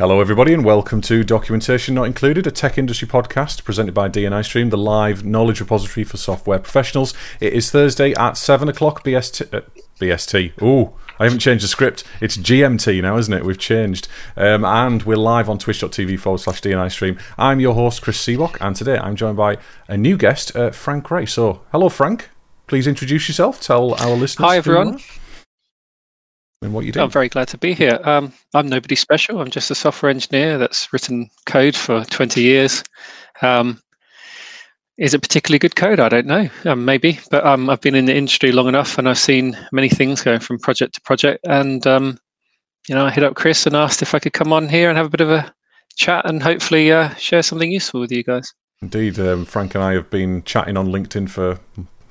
Hello, everybody, and welcome to Documentation Not Included, a tech industry podcast presented by DNI Stream, the live knowledge repository for software professionals. It is Thursday at 7 o'clock BST. Uh, BST. Ooh, I haven't changed the script. It's GMT now, isn't it? We've changed. Um, and we're live on twitch.tv forward slash DNI Stream. I'm your host, Chris Seabock, and today I'm joined by a new guest, uh, Frank Ray. So, hello, Frank. Please introduce yourself. Tell our listeners. Hi, everyone and what you do. I'm very glad to be here. Um, I'm nobody special. I'm just a software engineer that's written code for 20 years. Um, is it particularly good code? I don't know. Um, maybe, but um, I've been in the industry long enough, and I've seen many things going from project to project. And um, you know, I hit up Chris and asked if I could come on here and have a bit of a chat and hopefully uh, share something useful with you guys. Indeed, um, Frank and I have been chatting on LinkedIn for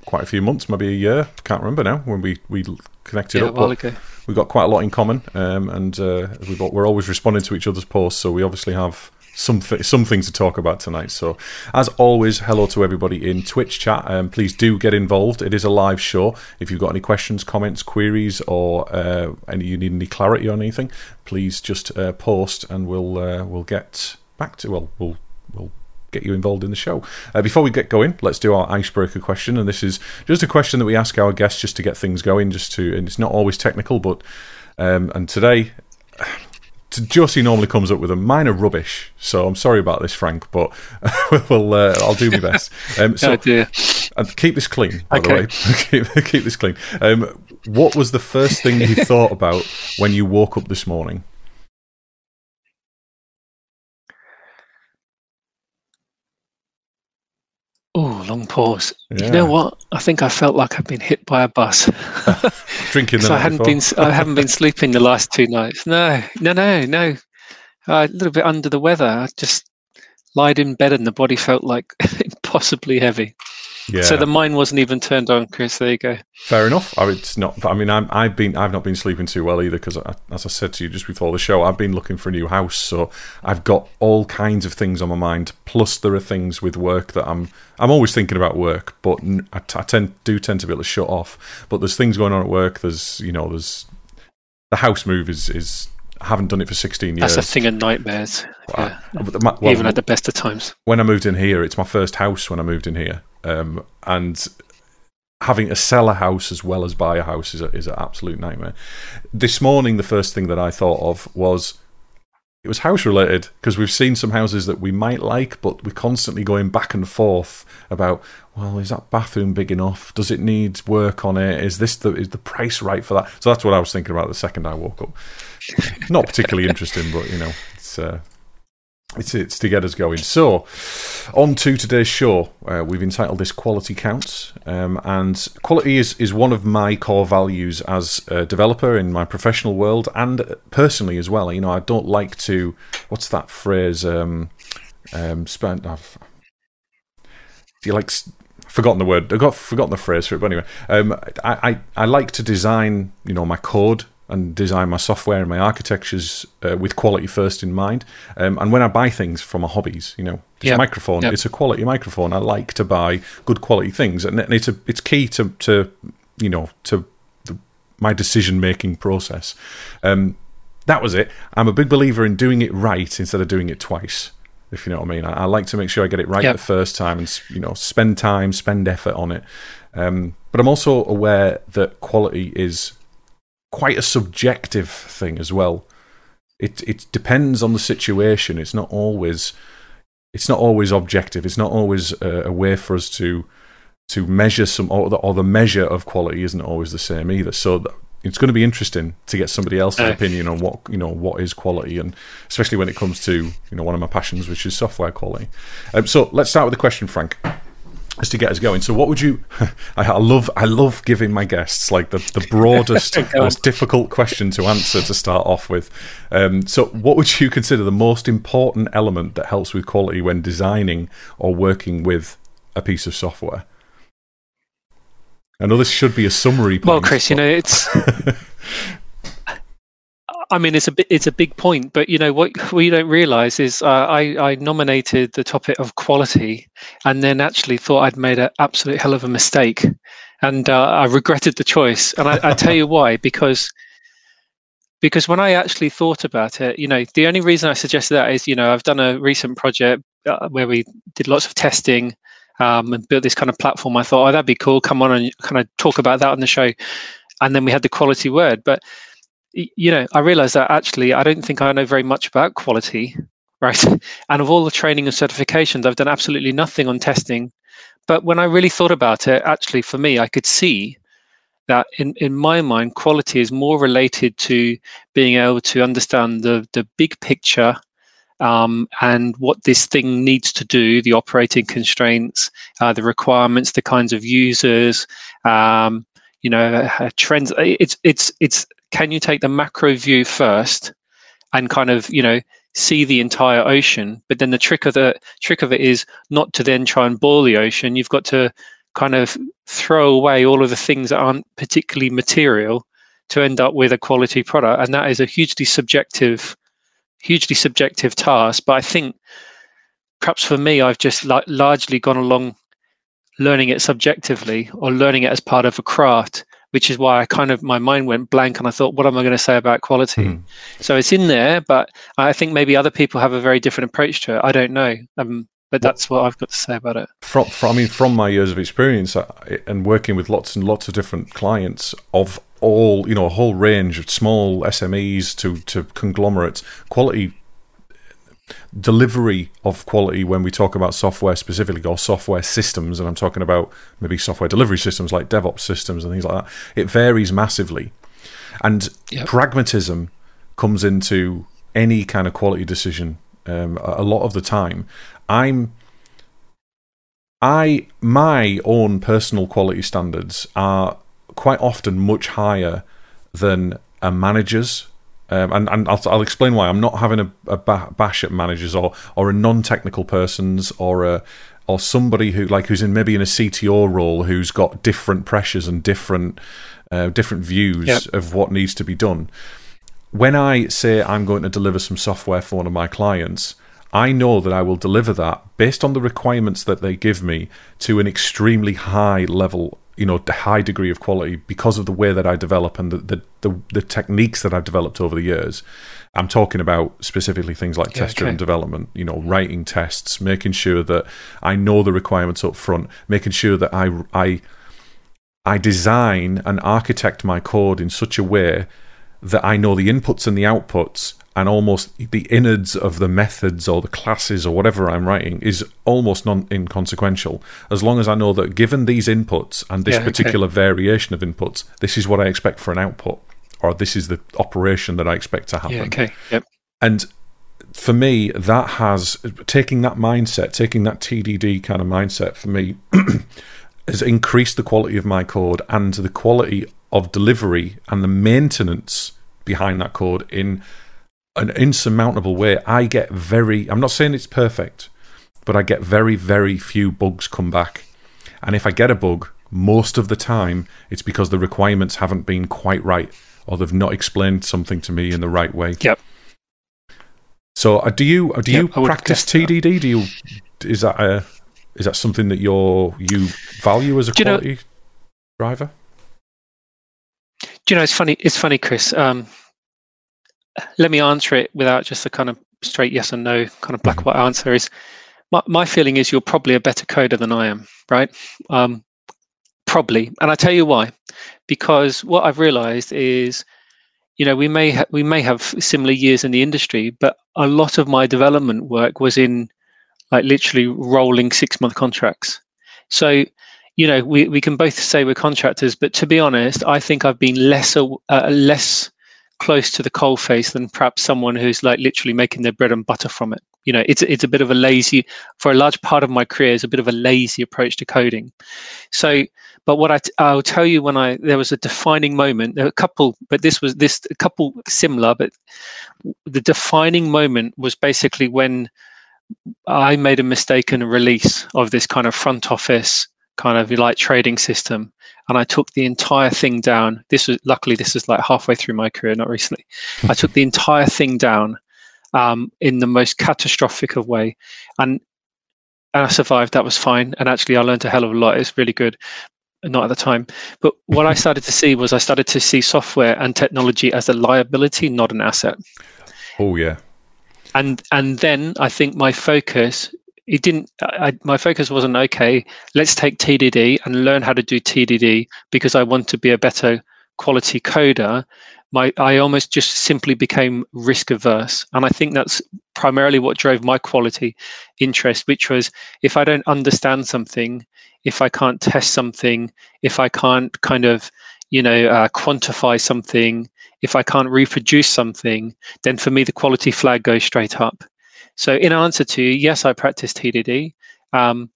quite a few months, maybe a year. Can't remember now when we we connected yeah, up. A while ago we've got quite a lot in common, um, and uh, we are always responding to each other's posts. So we obviously have some th- some things to talk about tonight. So, as always, hello to everybody in Twitch chat. Um, please do get involved. It is a live show. If you've got any questions, comments, queries, or uh, any you need any clarity on anything, please just uh, post, and we'll uh, we'll get back to well we'll we'll get you involved in the show. Uh, before we get going, let's do our icebreaker question, and this is just a question that we ask our guests just to get things going. Just to, and it's not always technical, but um, and today. Josie normally comes up with a minor rubbish, so I'm sorry about this, Frank, but we'll, uh, I'll do my best. Um, so, oh dear. And keep this clean, by okay. the way. keep, keep, this clean. Um, what was the first thing you thought about when you woke up this morning? Oh, long pause. Yeah. You know what? I think I felt like I've been hit by a bus. Drinking the I hadn't been. I haven't been sleeping the last two nights. No, no, no, no. Uh, a little bit under the weather. I just lied in bed and the body felt like impossibly heavy. Yeah. So the mind wasn't even turned on, Chris. There you go. Fair enough. I, it's not. I mean, i have been. I've not been sleeping too well either because, as I said to you just before the show, I've been looking for a new house. So I've got all kinds of things on my mind. Plus, there are things with work that I'm. I'm always thinking about work, but I, t- I tend do tend to be able to shut off. But there's things going on at work. There's you know there's the house move is is haven't done it for 16 years. That's a thing of nightmares. Yeah. well, Even at the best of times. When I moved in here, it's my first house when I moved in here. Um, and having to sell a house as well as buy a house is, a, is an absolute nightmare. This morning, the first thing that I thought of was it was house related because we've seen some houses that we might like, but we're constantly going back and forth about, well, is that bathroom big enough? Does it need work on it? Is this the is the price right for that? So that's what I was thinking about the second I woke up. Not particularly interesting, but you know, it's uh, it's, it's to get us going. So, on to today's show. Uh, we've entitled this Quality Counts. Um, and quality is, is one of my core values as a developer in my professional world and personally as well. You know, I don't like to, what's that phrase? Um, um, spend, I've, do you like, forgotten the word, I got forgotten the phrase for it, but anyway, um, I, I, I like to design, you know, my code and design my software and my architectures uh, with quality first in mind. Um, and when I buy things from my hobbies, you know, this yep. microphone, yep. it's a quality microphone. I like to buy good quality things, and it's a it's key to to you know to the, my decision making process. Um, that was it. I'm a big believer in doing it right instead of doing it twice. If you know what I mean, I, I like to make sure I get it right yep. the first time, and you know, spend time, spend effort on it. Um, but I'm also aware that quality is quite a subjective thing as well. It it depends on the situation. It's not always it's not always objective. It's not always a, a way for us to to measure some or the, or the measure of quality isn't always the same either. So it's going to be interesting to get somebody else's uh, opinion on what you know what is quality, and especially when it comes to you know one of my passions, which is software quality. Um, so let's start with the question, Frank is to get us going. So, what would you? I, love, I love giving my guests like the, the broadest, most difficult question to answer to start off with. Um, so, what would you consider the most important element that helps with quality when designing or working with a piece of software? I know this should be a summary. Point, well, Chris, but... you know it's. I mean, it's a bit, it's a big point, but you know what we don't realise is uh, I, I nominated the topic of quality, and then actually thought I'd made an absolute hell of a mistake, and uh, I regretted the choice. And I, I tell you why, because because when I actually thought about it, you know, the only reason I suggested that is, you know, I've done a recent project uh, where we did lots of testing um, and built this kind of platform. I thought, oh, that'd be cool. Come on and kind of talk about that on the show. And then we had the quality word. But, you know, I realized that actually I don't think I know very much about quality, right? And of all the training and certifications, I've done absolutely nothing on testing. But when I really thought about it, actually, for me, I could see that in, in my mind, quality is more related to being able to understand the, the big picture um, and what this thing needs to do, the operating constraints, uh, the requirements, the kinds of users, um, you know, uh, trends. It's it's it's. Can you take the macro view first, and kind of you know see the entire ocean? But then the trick of the trick of it is not to then try and boil the ocean. You've got to kind of throw away all of the things that aren't particularly material to end up with a quality product, and that is a hugely subjective hugely subjective task. But I think perhaps for me, I've just like largely gone along learning it subjectively or learning it as part of a craft, which is why I kind of my mind went blank and I thought, what am I going to say about quality? Mm. So it's in there, but I think maybe other people have a very different approach to it. I don't know. Um, but that's what I've got to say about it. From, from I mean, from my years of experience uh, and working with lots and lots of different clients of all you know a whole range of small SMEs to to conglomerates. Quality delivery of quality when we talk about software specifically or software systems, and I'm talking about maybe software delivery systems like DevOps systems and things like that. It varies massively, and yep. pragmatism comes into any kind of quality decision um, a lot of the time. I'm I my own personal quality standards are quite often much higher than a manager's. Um, and and I'll, I'll, explain why. I'm not having a, a bash at managers or or a non-technical person's or a or somebody who like who's in maybe in a CTO role who's got different pressures and different uh, different views yep. of what needs to be done. When I say I'm going to deliver some software for one of my clients, I know that I will deliver that based on the requirements that they give me to an extremely high level you know the high degree of quality because of the way that I develop and the the, the, the techniques that I've developed over the years. I'm talking about specifically things like yeah, test driven okay. development, you know, mm-hmm. writing tests, making sure that I know the requirements up front, making sure that I I I design and architect my code in such a way that I know the inputs and the outputs and almost the innards of the methods or the classes or whatever I'm writing is almost non inconsequential as long as I know that given these inputs and this yeah, particular okay. variation of inputs, this is what I expect for an output or this is the operation that I expect to happen. Yeah, okay. Yep. And for me, that has taking that mindset, taking that TDD kind of mindset for me has increased the quality of my code and the quality of delivery and the maintenance behind that code in an insurmountable way. I get very, I'm not saying it's perfect, but I get very, very few bugs come back. And if I get a bug, most of the time it's because the requirements haven't been quite right or they've not explained something to me in the right way. Yep. So uh, do you uh, do yep, you practice TDD? Do you is that a is that something that you're you value as a quality know, driver? Do you know it's funny? It's funny, Chris. Um, let me answer it without just a kind of straight yes and no kind of black mm-hmm. white answer is my, my feeling is you're probably a better coder than I am, right? Um, probably, and I tell you why, because what I've realised is, you know, we may ha- we may have similar years in the industry, but a lot of my development work was in like literally rolling six month contracts. So, you know, we, we can both say we're contractors, but to be honest, I think I've been less uh, less close to the coal face than perhaps someone who's like literally making their bread and butter from it. You know, it's it's a bit of a lazy for a large part of my career is a bit of a lazy approach to coding. So, but what I t- I'll tell you when I there was a defining moment, there were a couple, but this was this a couple similar, but the defining moment was basically when I made a mistake in a release of this kind of front office kind of like trading system and I took the entire thing down. This was luckily this was like halfway through my career, not recently. I took the entire thing down um, in the most catastrophic of way, and and I survived. That was fine, and actually I learned a hell of a lot. It's really good. not at the time. But what I started to see was I started to see software and technology as a liability, not an asset. Oh yeah. And and then I think my focus it didn't I, my focus wasn't okay let's take tdd and learn how to do tdd because i want to be a better quality coder my i almost just simply became risk averse and i think that's primarily what drove my quality interest which was if i don't understand something if I can't test something, if I can't kind of, you know, uh, quantify something, if I can't reproduce something, then for me the quality flag goes straight up. So in answer to yes, I practice TDD. Um,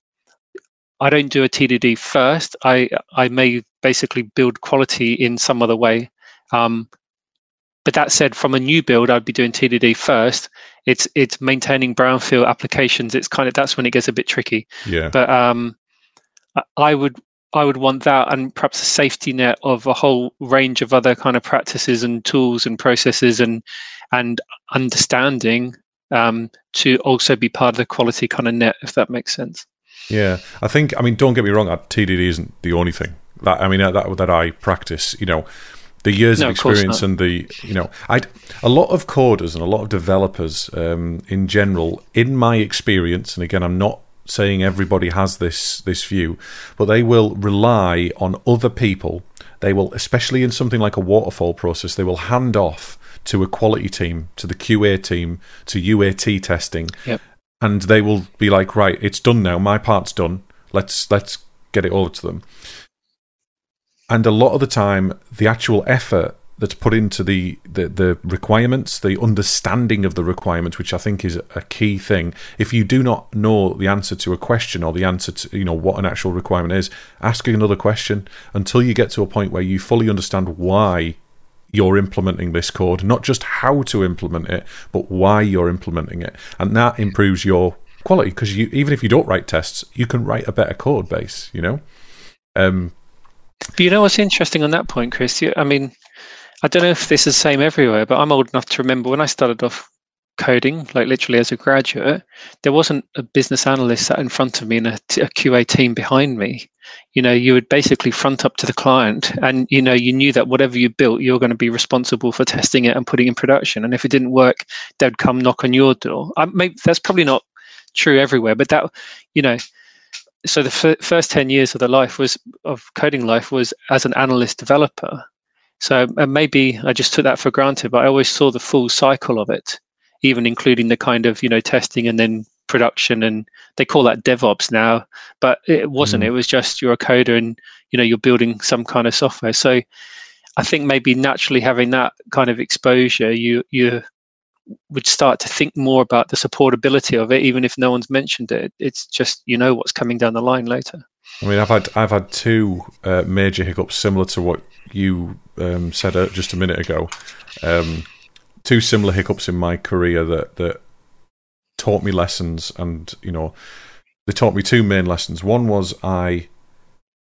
I don't do a TDD first. I I may basically build quality in some other way. Um, but that said, from a new build, I'd be doing TDD first. It's it's maintaining brownfield applications. It's kind of that's when it gets a bit tricky. Yeah. But um, I would I would want that and perhaps a safety net of a whole range of other kind of practices and tools and processes and and understanding um, to also be part of the quality kind of net, if that makes sense. Yeah, I think. I mean, don't get me wrong. TDD isn't the only thing that I mean that that I practice. You know, the years no, of experience of and the you know, I a lot of coders and a lot of developers um, in general, in my experience, and again, I'm not saying everybody has this this view, but they will rely on other people. They will, especially in something like a waterfall process, they will hand off to a quality team, to the QA team, to UAT testing, yep. and they will be like, right, it's done now. My part's done. Let's let's get it over to them. And a lot of the time, the actual effort that's put into the, the, the requirements, the understanding of the requirements, which I think is a key thing. If you do not know the answer to a question or the answer to you know what an actual requirement is, ask another question until you get to a point where you fully understand why you're implementing this code, not just how to implement it, but why you're implementing it, and that improves your quality because you even if you don't write tests, you can write a better code base. You know. Um, you know what's interesting on that point, Chris? I mean, I don't know if this is the same everywhere, but I'm old enough to remember when I started off coding, like literally as a graduate, there wasn't a business analyst sat in front of me and a, a QA team behind me. You know, you would basically front up to the client, and you know, you knew that whatever you built, you're going to be responsible for testing it and putting it in production. And if it didn't work, they'd come knock on your door. I, maybe that's probably not true everywhere, but that, you know, so the f- first 10 years of the life was of coding life was as an analyst developer so maybe I just took that for granted, but I always saw the full cycle of it, even including the kind of you know testing and then production, and they call that DevOps now, but it wasn't. Mm. It was just you're a coder and you know you're building some kind of software. So I think maybe naturally having that kind of exposure, you you would start to think more about the supportability of it, even if no one's mentioned it. It's just you know what's coming down the line later. I mean, I've had I've had two uh, major hiccups similar to what you um, said uh, just a minute ago. Um, two similar hiccups in my career that that taught me lessons, and you know, they taught me two main lessons. One was I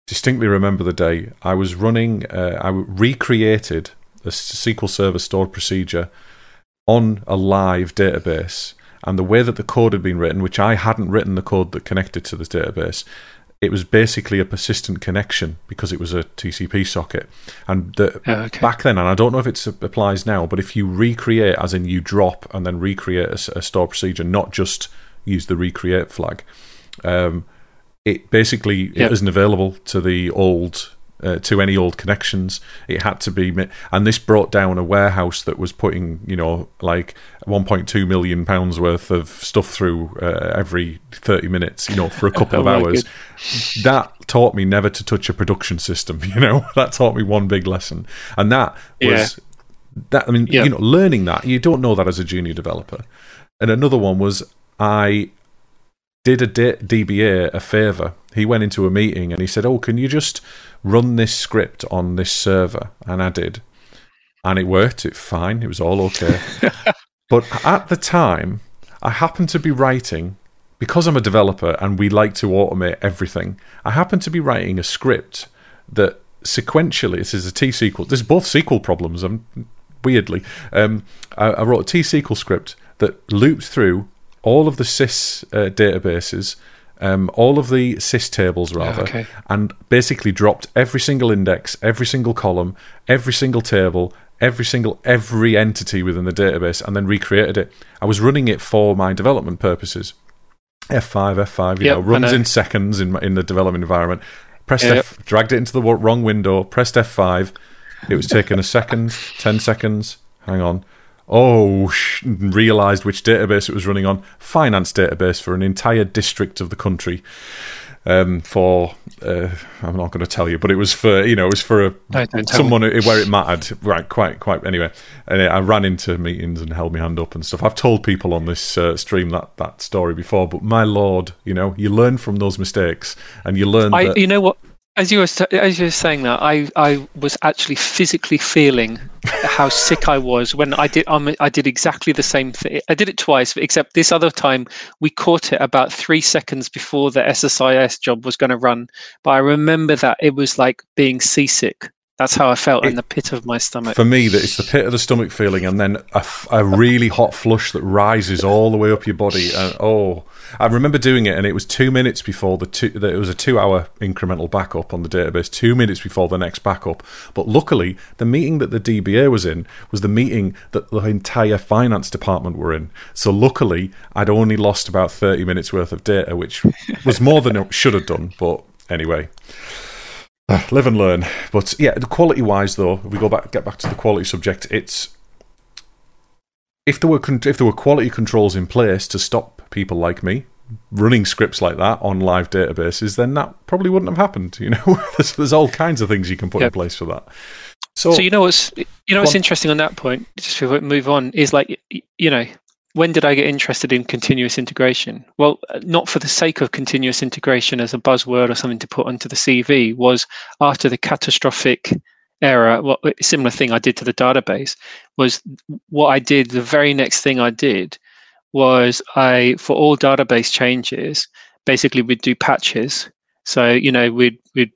distinctly remember the day I was running. Uh, I recreated a SQL Server stored procedure on a live database, and the way that the code had been written, which I hadn't written the code that connected to this database, it was basically a persistent connection because it was a TCP socket. And the, oh, okay. back then, and I don't know if it applies now, but if you recreate, as in you drop and then recreate a, a store procedure, not just use the recreate flag, um, it basically yep. it isn't available to the old uh, to any old connections. It had to be, and this brought down a warehouse that was putting, you know, like 1.2 million pounds worth of stuff through uh, every 30 minutes, you know, for a couple of oh hours. That taught me never to touch a production system. You know, that taught me one big lesson, and that was yeah. that. I mean, yeah. you know, learning that you don't know that as a junior developer. And another one was I did a DBA a favor. He went into a meeting and he said, "Oh, can you just run this script on this server?" And I did, and it worked. It fine. It was all okay. but at the time, I happened to be writing because I'm a developer and we like to automate everything. I happened to be writing a script that sequentially. This is a T SQL. This is both SQL problems. I'm um, weirdly. Um, I, I wrote a T SQL script that looped through all of the sys uh, databases um, all of the sys tables rather, okay. and basically dropped every single index, every single column, every single table, every single every entity within the database, and then recreated it. I was running it for my development purposes. F5, F5, you Yep, know, runs know. in seconds in in the development environment. Pressed Yep. F, dragged it into the wrong window. Pressed F5. It was taking a second, ten seconds. Hang on. Oh, sh- realized which database it was running on. Finance database for an entire district of the country. Um, for uh, I'm not going to tell you, but it was for you know it was for a, No, don't someone who- where it mattered. Right, quite quite. Anyway, and I ran into meetings and held my hand up and stuff. I've told people on this uh, stream that that story before, but my lord, you know, you learn from those mistakes, and you learn I, that you know what? As you were as you were saying that, I, I was actually physically feeling how sick I was when I did um, I did exactly the same thing. I did it twice, except this other time we caught it about three seconds before the SSIS job was going to run. But I remember that it was like being seasick. That's how I felt in the pit of my stomach. for me that it's the pit of the stomach feeling and then a really hot flush that rises all the way up your body and oh. I remember doing it and it was two minutes before the two that it was a two hour incremental backup on the database two minutes before the next backup. But luckily the meeting that the dba was in was the meeting that the entire finance department were in. So luckily i'd only lost about 30 minutes worth of data which was more than it should have done but anyway Ah, live and learn. But yeah, the quality wise though, if we go back get back to the quality subject, it's if there were con- if there were quality controls in place to stop people like me running scripts like that on live databases, then that probably wouldn't have happened. You know, there's, there's all kinds of things you can put in place for that. So, So you know what's you know what's on. interesting on that point, just before we move on, is like you know when did I get interested in continuous integration? Well, not for the sake of continuous integration as a buzzword or something to put onto the CV. Was after the catastrophic error, what similar thing I did to the database was what I did. The very next thing I did was I for all database changes, basically we'd do patches. So you know we'd we'd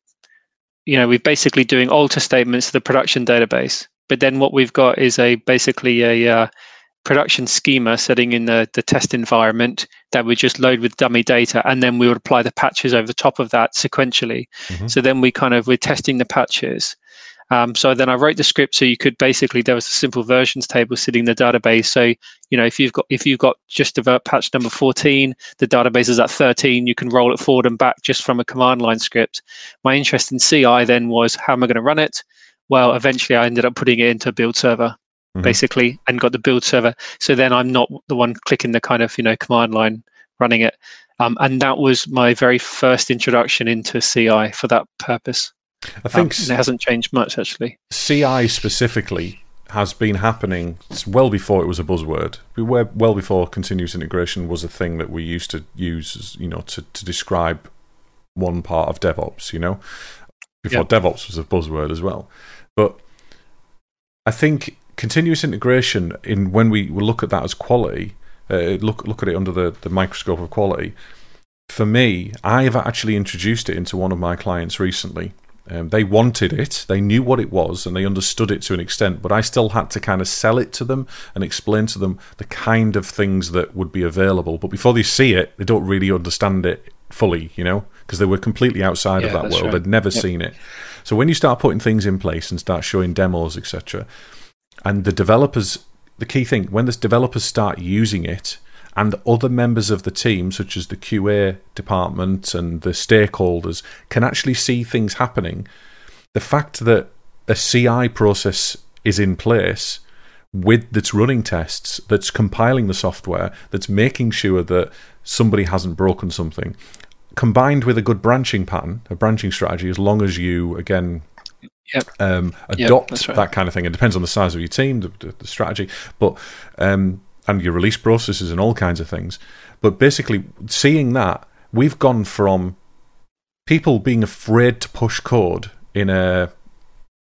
you know we're basically doing alter statements to the production database but then what we've got is a basically a uh, production schema setting in the, the test environment that we just load with dummy data and then we would apply the patches over the top of that sequentially Mhm. so then we kind of we're testing the patches um, so then I wrote the script so you could basically there was a simple versions table sitting in the database. So you know if you've got if you've got just developed patch number 14, the database is at 13, you can roll it forward and back just from a command line script. My interest in CI then was how am I going to run it? Well, eventually I ended up putting it into a build server Mhm. basically and got the build server. So then I'm not the one clicking the kind of you know command line running it. Um, and that was my very first introduction into CI for that purpose. I think Um, it hasn't changed much actually. CI specifically has been happening well before it was a buzzword. We were well before continuous integration was a thing that we used to use, as, you know, to, to describe one part of DevOps. You know, before DevOps was a buzzword as well. But I think continuous integration, in when we look at that as quality, uh, look look at it under the, the microscope of quality. For me, I have actually introduced it into one of my clients recently. Um, they wanted it, they knew what it was, and they understood it to an extent, but I still had to kind of sell it to them and explain to them the kind of things that would be available. But before they see it, they don't really understand it fully, you know, because they were completely outside of that world. right. They'd never Yep. seen it. So when you start putting things in place and start showing demos, etc., and the developers, the key thing, when the developers start using it, and other members of the team, such as the QA department and the stakeholders, can actually see things happening. The fact that a CI process is in place with that's running tests, that's compiling the software, that's making sure that somebody hasn't broken something, combined with a good branching pattern, a branching strategy, as long as you again Yep. um, adopt that's right. that kind of thing. It depends on the size of your team, the, the, the strategy, but um, and your release processes and all kinds of things. But basically, seeing that we've gone from people being afraid to push code in a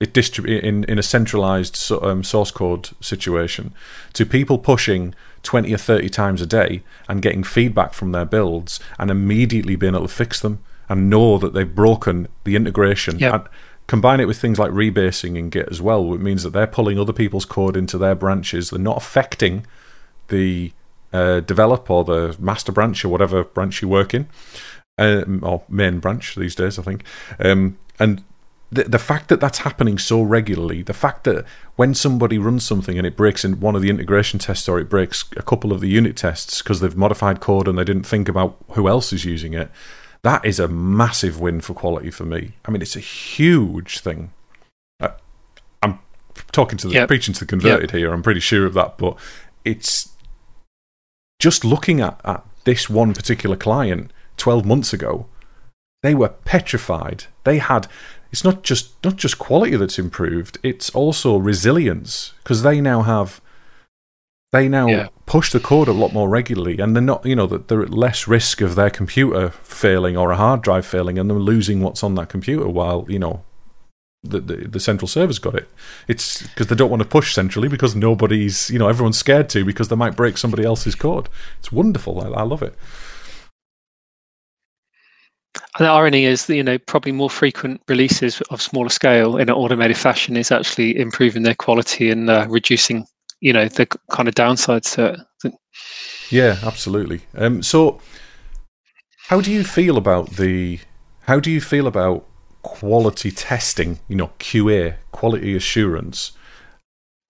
it distrib- in in a centralized so- um, source code situation to people pushing 20 or 30 times a day and getting feedback from their builds and immediately being able to fix them and know that they've broken the integration Yep. Combine it with things like rebasing in git as well it means that they're pulling other people's code into their branches they're not affecting the uh, develop or the master branch or whatever branch you work in um, or main branch these days, I think. Um, and the, the fact that that's happening so regularly, the fact that when somebody runs something and it breaks in one of the integration tests or it breaks a couple of the unit tests because they've modified code and they didn't think about who else is using it, that is a massive win for quality for me. I mean, it's a huge thing. I, I'm talking to the yep. preaching to the converted yep. here. I'm pretty sure of that, but it's just looking at, at this one particular client 12 months ago. They were petrified. They had it's not just not just quality that's improved; it's also resilience because they now have they now yeah. push the code a lot more regularly, and they're not you know that they're at less risk of their computer failing or a hard drive failing and them losing what's on that computer while you know the, the, the central server's got it. It's because they don't want to push centrally because nobody's, you know, everyone's scared to because they might break somebody else's code. It's wonderful. I, I love it. And the irony is that, you know, probably more frequent releases of smaller scale in an automated fashion is actually improving their quality and uh, reducing, you know, the kind of downsides to it. Yeah, absolutely. Um, so, how do you feel about the? How do you feel about quality testing? You know, QA, quality assurance.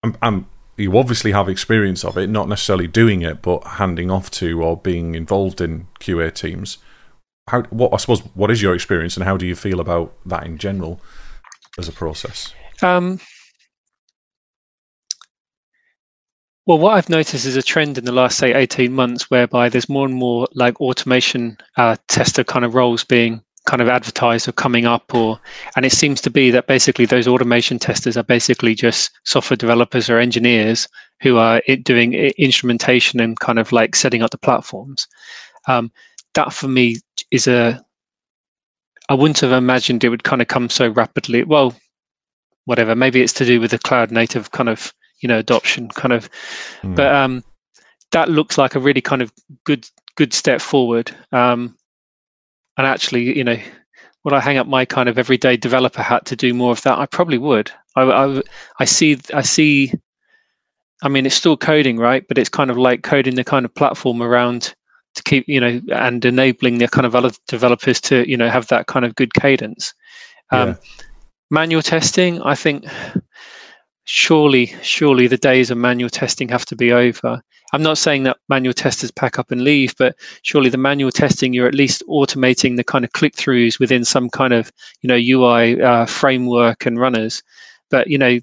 I'm, I'm, you obviously have experience of it, not necessarily doing it, but handing off to or being involved in QA teams how what I suppose what is your experience and how do you feel about that in general as a process? Um, well, what I've noticed is a trend in the last say eighteen months whereby there's more and more like automation uh, tester kind of roles being kind of advertised or coming up or and it seems to be that basically those automation testers are basically just software developers or engineers who are doing instrumentation and kind of like setting up the platforms um, that for me is a I wouldn't have imagined it would kind of come so rapidly. Well, whatever. Maybe it's to do with the cloud native kind of you know adoption kind of, mm. but um, that looks like a really kind of good good step forward. Um, and actually, you know, would I hang up my kind of everyday developer hat to do more of that? I probably would. I, I, I see I see. I mean, it's still coding, right? But it's kind of like coding the kind of platform around to keep you know and enabling the kind of other developers to you know have that kind of good cadence um, yeah. manual testing i think surely surely the days of manual testing have to be over i'm not saying that manual testers pack up and leave but surely the manual testing you're at least automating the kind of click throughs within some kind of you know ui uh, framework and runners but you know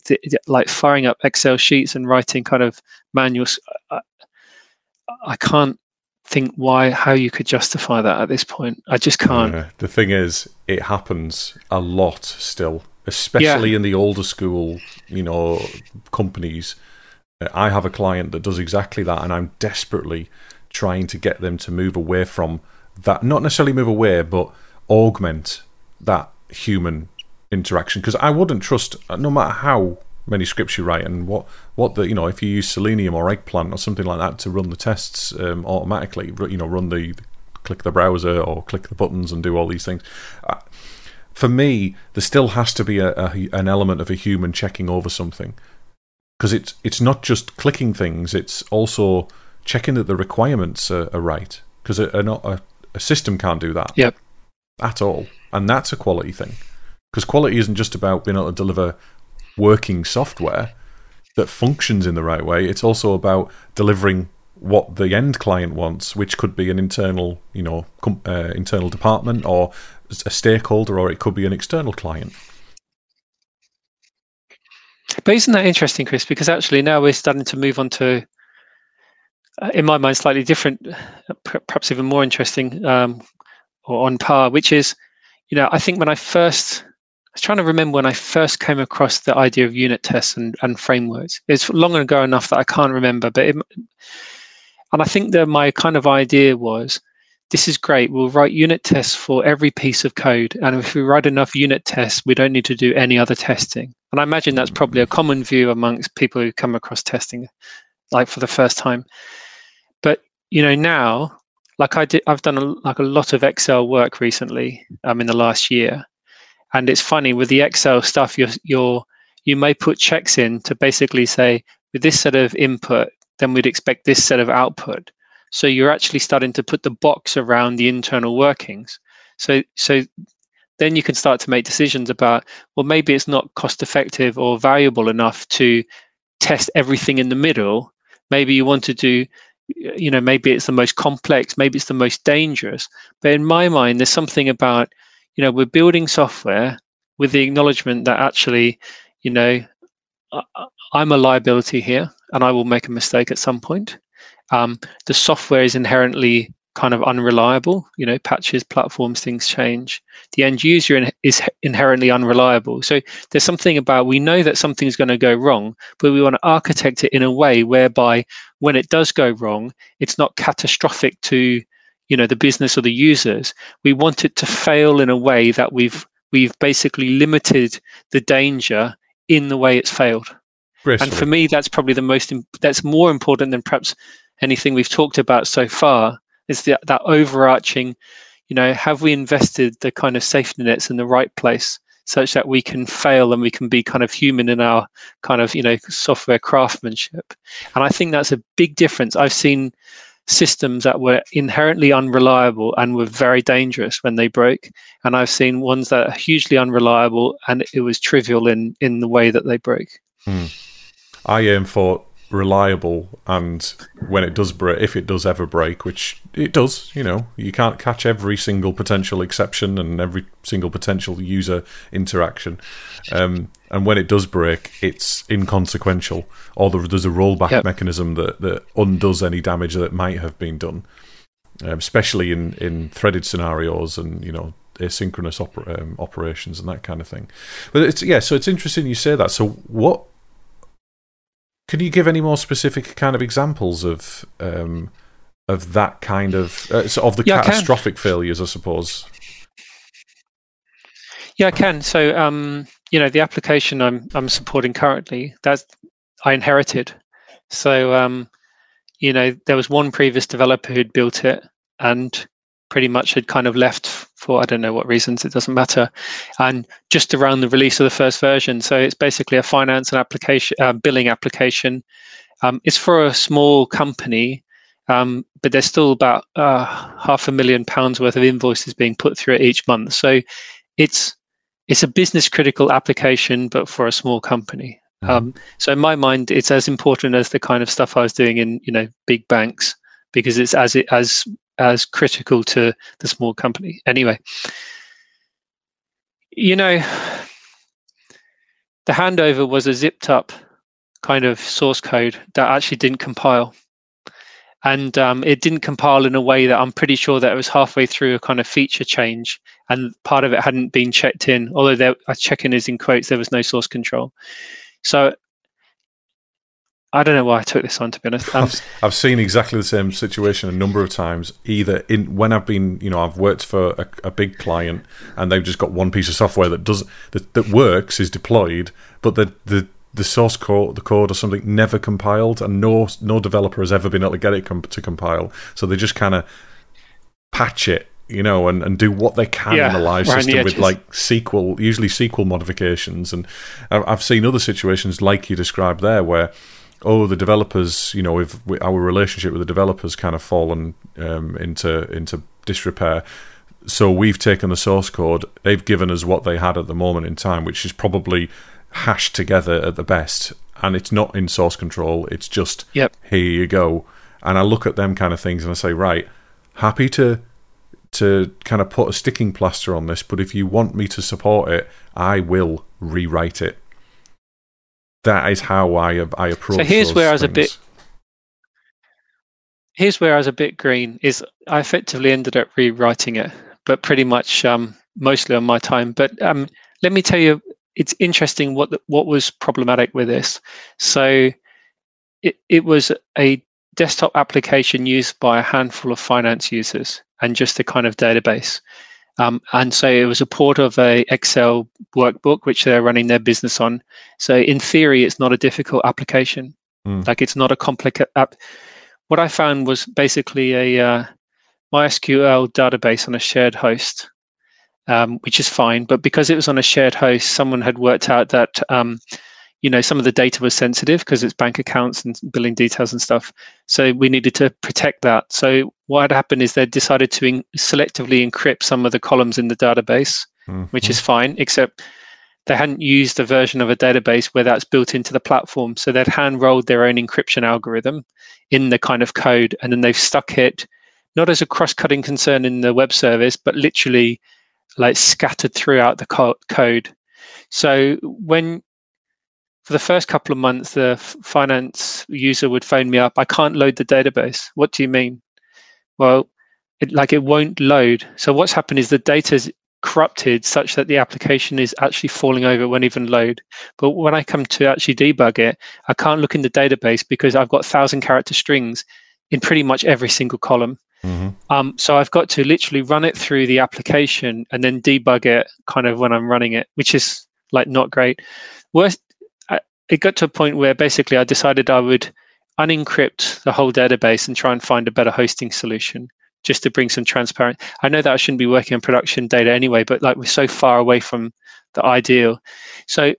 like firing up excel sheets and writing kind of manuals I, I can't think why how you could justify that at this point. I just can't. Uh, the thing is, it happens a lot still, especially yeah. in the older school, you know, companies. Uh, I have a client that does exactly that, and I'm desperately trying to get them to move away from that. Not necessarily move away, but augment that human interaction. Because I wouldn't trust, no matter how many scripts you write and what what the you know if you use Selenium or Eggplant or something like that to run the tests um, automatically, you know, run the click the browser or click the buttons and do all these things. For me, there still has to be a, a, an element of a human checking over something because it's it's not just clicking things; it's also checking that the requirements are, are right. Because a, a, a system can't do that. Yep. At all, and that's a quality thing. Because quality isn't just about being able to deliver working software that functions in the right way. It's also about delivering what the end client wants, which could be an internal, you know, com- uh, internal department or a stakeholder, or it could be an external client. But isn't that interesting, Chris? Because actually now we're starting to move on to, uh, in my mind, slightly different, perhaps even more interesting, um, or on par, which is, you know, I think when I first I was trying to remember when I first came across the idea of unit tests and, and frameworks. It's long ago enough that I can't remember, but it, and I think that my kind of idea was this is great. We'll write unit tests for every piece of code. And if we write enough unit tests, we don't need to do any other testing. And I imagine that's probably a common view amongst people who come across testing like for the first time. But you know, now, like I did I've done a, like a lot of Excel work recently um, in the last year. And it's funny with the Excel stuff, you're, you're you may put checks in to basically say with this set of input, then we'd expect this set of output. So you're actually starting to put the box around the internal workings. So so then you can start to make decisions about well maybe it's not cost effective or valuable enough to test everything in the middle. Maybe you want to do you know maybe it's the most complex maybe it's the most dangerous but in my mind there's something about you know we're building software with the acknowledgement that actually you know i'm a liability here and i will make a mistake at some point um, the software is inherently kind of unreliable. You know patches platforms things change. The end user in, is inherently unreliable. So there's something about we know that something's going to go wrong but we want to architect it in a way whereby when it does go wrong it's not catastrophic to you know the business or the users. We want it to fail in a way that we've we've basically limited the danger in the way it's failed. And for me that's probably the most that's more important than perhaps anything we've talked about so far is the, that overarching, you know, have we invested the kind of safety nets in the right place such that we can fail and we can be kind of human in our kind of, you know, software craftsmanship. And I think that's a big difference. I've seen systems that were inherently unreliable and were very dangerous when they broke. And I've seen ones that are hugely unreliable and it was trivial in, in the way that they broke. Hmm. I aim for reliable and when it does break if it does ever break which it does you know you can't catch every single potential exception and every single potential user interaction. Um, and when it does break it's inconsequential or there's a rollback yep. mechanism that, that undoes any damage that might have been done um, especially in, in threaded scenarios and you know asynchronous oper- um, operations and that kind of thing. But it's yeah so it's interesting you say that. So what can you give any more specific kind of examples of um, of that kind of uh, of the yeah, catastrophic I failures? I suppose. Yeah, I can. So, um, you know, the application I'm I'm supporting currently that's I inherited. So, um, you know, there was one previous developer who'd built it, and pretty much had kind of left for I don't know what reasons, it doesn't matter. And just around the release of the first version, so it's basically a finance and application uh, billing application. Um, it's for a small company, um, but there's still about uh, half a million pounds worth of invoices being put through it each month. So it's it's a business critical application, but for a small company. Mm-hmm. Um, so in my mind, it's as important as the kind of stuff I was doing in you know big banks because it's as it as as critical to the small company. Anyway, you know, the handover was a zipped up kind of source code that actually didn't compile. And um, it didn't compile in a way that I'm pretty sure that it was halfway through a kind of feature change, and part of it hadn't been checked in. Although there, a check-in is in quotes, there was no source control. So I don't know why I took this on. To be honest, um, I've, I've, seen exactly the same situation a number of times. Either in when I've been, you know, I've worked for a, a big client and they've just got one piece of software that does that, that works is deployed, but the the the source code, the code or something never compiled, and no no developer has ever been able to get it to compile. So they just kind of patch it you know, and, and do what they can yeah, in the live system with like SQL, usually SQL modifications. And I've seen other situations like you described there where oh, the developers, you know, if our relationship with the developers kind of fallen um, into into disrepair. So we've taken the source code. They've given us what they had at the moment in time, which is probably hashed together at the best, and it's not in source control. It's just yep. here you go. And I look at them kind of things and I say, right, happy to to kind of put a sticking plaster on this, but if you want me to support it, I will rewrite it that is how I I approach. So here's where things. I was a bit. Here's where I was a bit green. Is I effectively ended up rewriting it, but pretty much um, mostly on my time. But um, let me tell you, it's interesting what the, what was problematic with this. So it it was a desktop application used by a handful of finance users and just a kind of database. Um, and so it was a port of a Excel workbook which they're running their business on. So in theory, it's not a difficult application. Mm. Like it's not a complicated app. What I found was basically a uh, MySQL database on a shared host, um, which is fine. But because it was on a shared host, someone had worked out that um, you know some of the data was sensitive because it's bank accounts and billing details and stuff. So we needed to protect that. So what had happened is they decided to in- selectively encrypt some of the columns in the database, mm-hmm. which is fine, except they hadn't used a version of a database where that's built into the platform. So they'd hand rolled their own encryption algorithm in the kind of code, and then they've stuck it not as a cross cutting concern in the web service, but literally like scattered throughout the co- code. So when for the first couple of months, the finance user would phone me up. I can't load the database. What do you mean? Well, it, like it won't load. So what's happened is the data is corrupted such that the application is actually falling over, it won't even load. But when I come to actually debug it, I can't look in the database because I've got thousand character strings in pretty much every single column. Mm-hmm. Um, so I've got to literally run it through the application and then debug it kind of when I'm running it, which is like not great. Worst, it got to a point where basically I decided I would unencrypt the whole database and try and find a better hosting solution just to bring some transparent. I know that I shouldn't be working on production data anyway, but like we're so far away from the ideal. So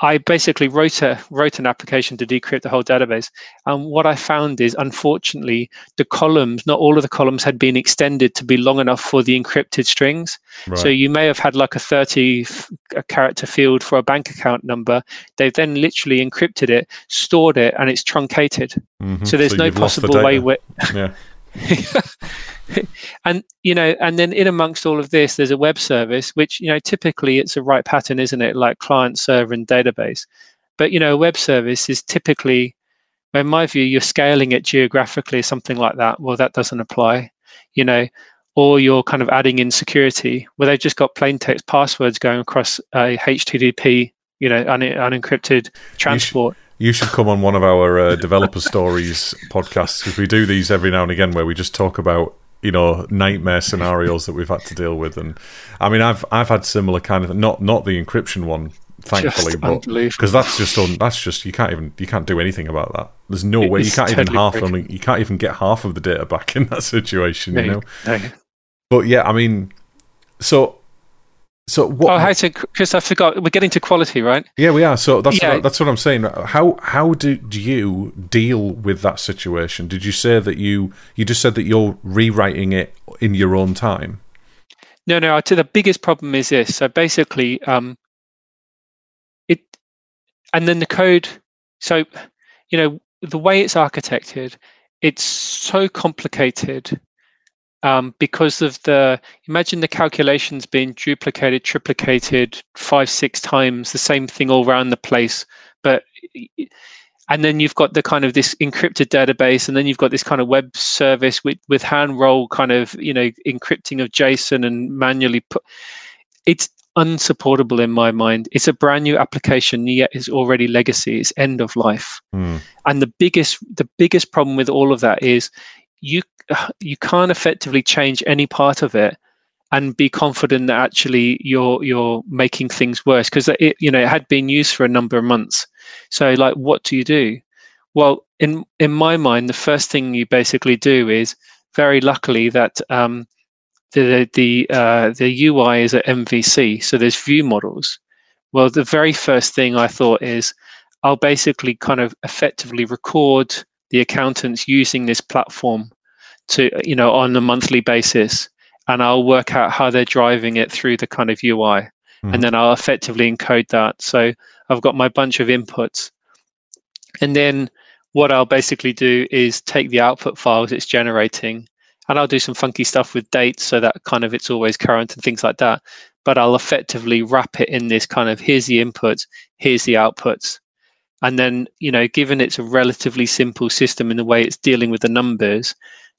I basically wrote a wrote an application to decrypt the whole database. And what I found is, unfortunately, the columns, not all of the columns had been extended to be long enough for the encrypted strings. Right. So you may have had like a 30 a character field for a bank account number. They've then literally encrypted it, stored it, and it's truncated. Mm-hmm. So there's so no possible way where. Yeah. and you know and then in amongst all of this there's a web service which you know typically it's a right pattern isn't it? Like client server and database. But you know a web service is typically in my view you're scaling it geographically something like that. Well that doesn't apply you know or you're kind of adding in security. Where they've just got plain text passwords going across a http you know un- unencrypted transport you should come on one of our uh, developer stories podcasts because we do these every now and again where we just talk about you know nightmare scenarios that we've had to deal with. And i mean i've i've had similar kind of not not the encryption one thankfully just but because that's just un, that's just you can't even you can't do anything about that. There's no it way you can't totally even half only, you can't even get half of the data back in that situation you know? no. but yeah i mean so so what? Oh, how to? Chris, I forgot. We're getting to quality, right? Yeah, we are. So that's yeah. what, that's what I'm saying. How how did you deal with that situation? Did you say that you you just said that you're rewriting it in your own time? No, no. The biggest problem is this. So basically, um, it, and then the code. So, you know, the way it's architected, it's so complicated um, because of the imagine the calculations being duplicated, triplicated five, six times, the same thing all around the place, but and then you've got the kind of this encrypted database, and then you've got this kind of web service with with hand roll kind of you know encrypting of JSON and manually put. It's unsupportable in my mind. It's a brand new application, yet it's already legacy. It's end of life. Mm. And the biggest the biggest problem with all of that is you you can't effectively change any part of it and be confident that actually you're you're making things worse because it you know it had been used for a number of months. So like what do you do? Well in in my mind the first thing you basically do is very luckily that um, the the uh, the UI is at MVC so there's view models. Well the very first thing I thought is I'll basically kind of effectively record the accountants using this platform to you know on a monthly basis and I'll work out how they're driving it through the kind of UI mm. and mm-hmm. then I'll effectively encode that so I've got my bunch of inputs and then what I'll basically do is take the output files it's generating and I'll do some funky stuff with dates so that kind of it's always current and things like that but I'll effectively wrap it in this kind of here's the inputs here's the outputs and then you know given it's a relatively simple system in the way it's dealing with the numbers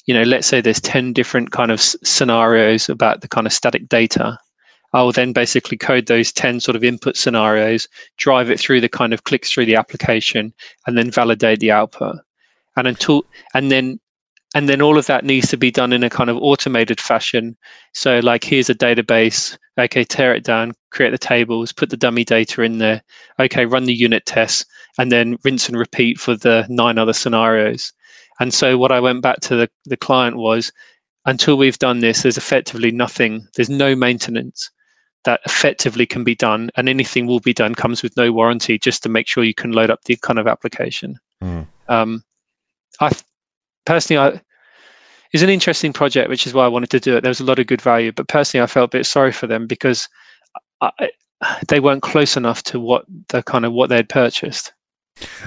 you know let's say there's 10 different kind of scenarios about the kind of static data i will then basically code those 10 sort of input scenarios drive it through the kind of clicks through the application and then validate the output. And until and then and then all of that needs to be done in a kind of automated fashion so like here's a database okay tear it down create the tables put the dummy data in there okay run the unit tests and then rinse and repeat for the nine other scenarios and so what I went back to the, the client was until we've done this, there's effectively nothing, there's no maintenance that effectively can be done. And anything will be done comes with no warranty just to make sure you can load up the kind of application. Mm. Um, I personally, I, it's an interesting project, which is why I wanted to do it. There was a lot of good value, but personally, I felt a bit sorry for them because I, they weren't close enough to what the kind of what they'd purchased.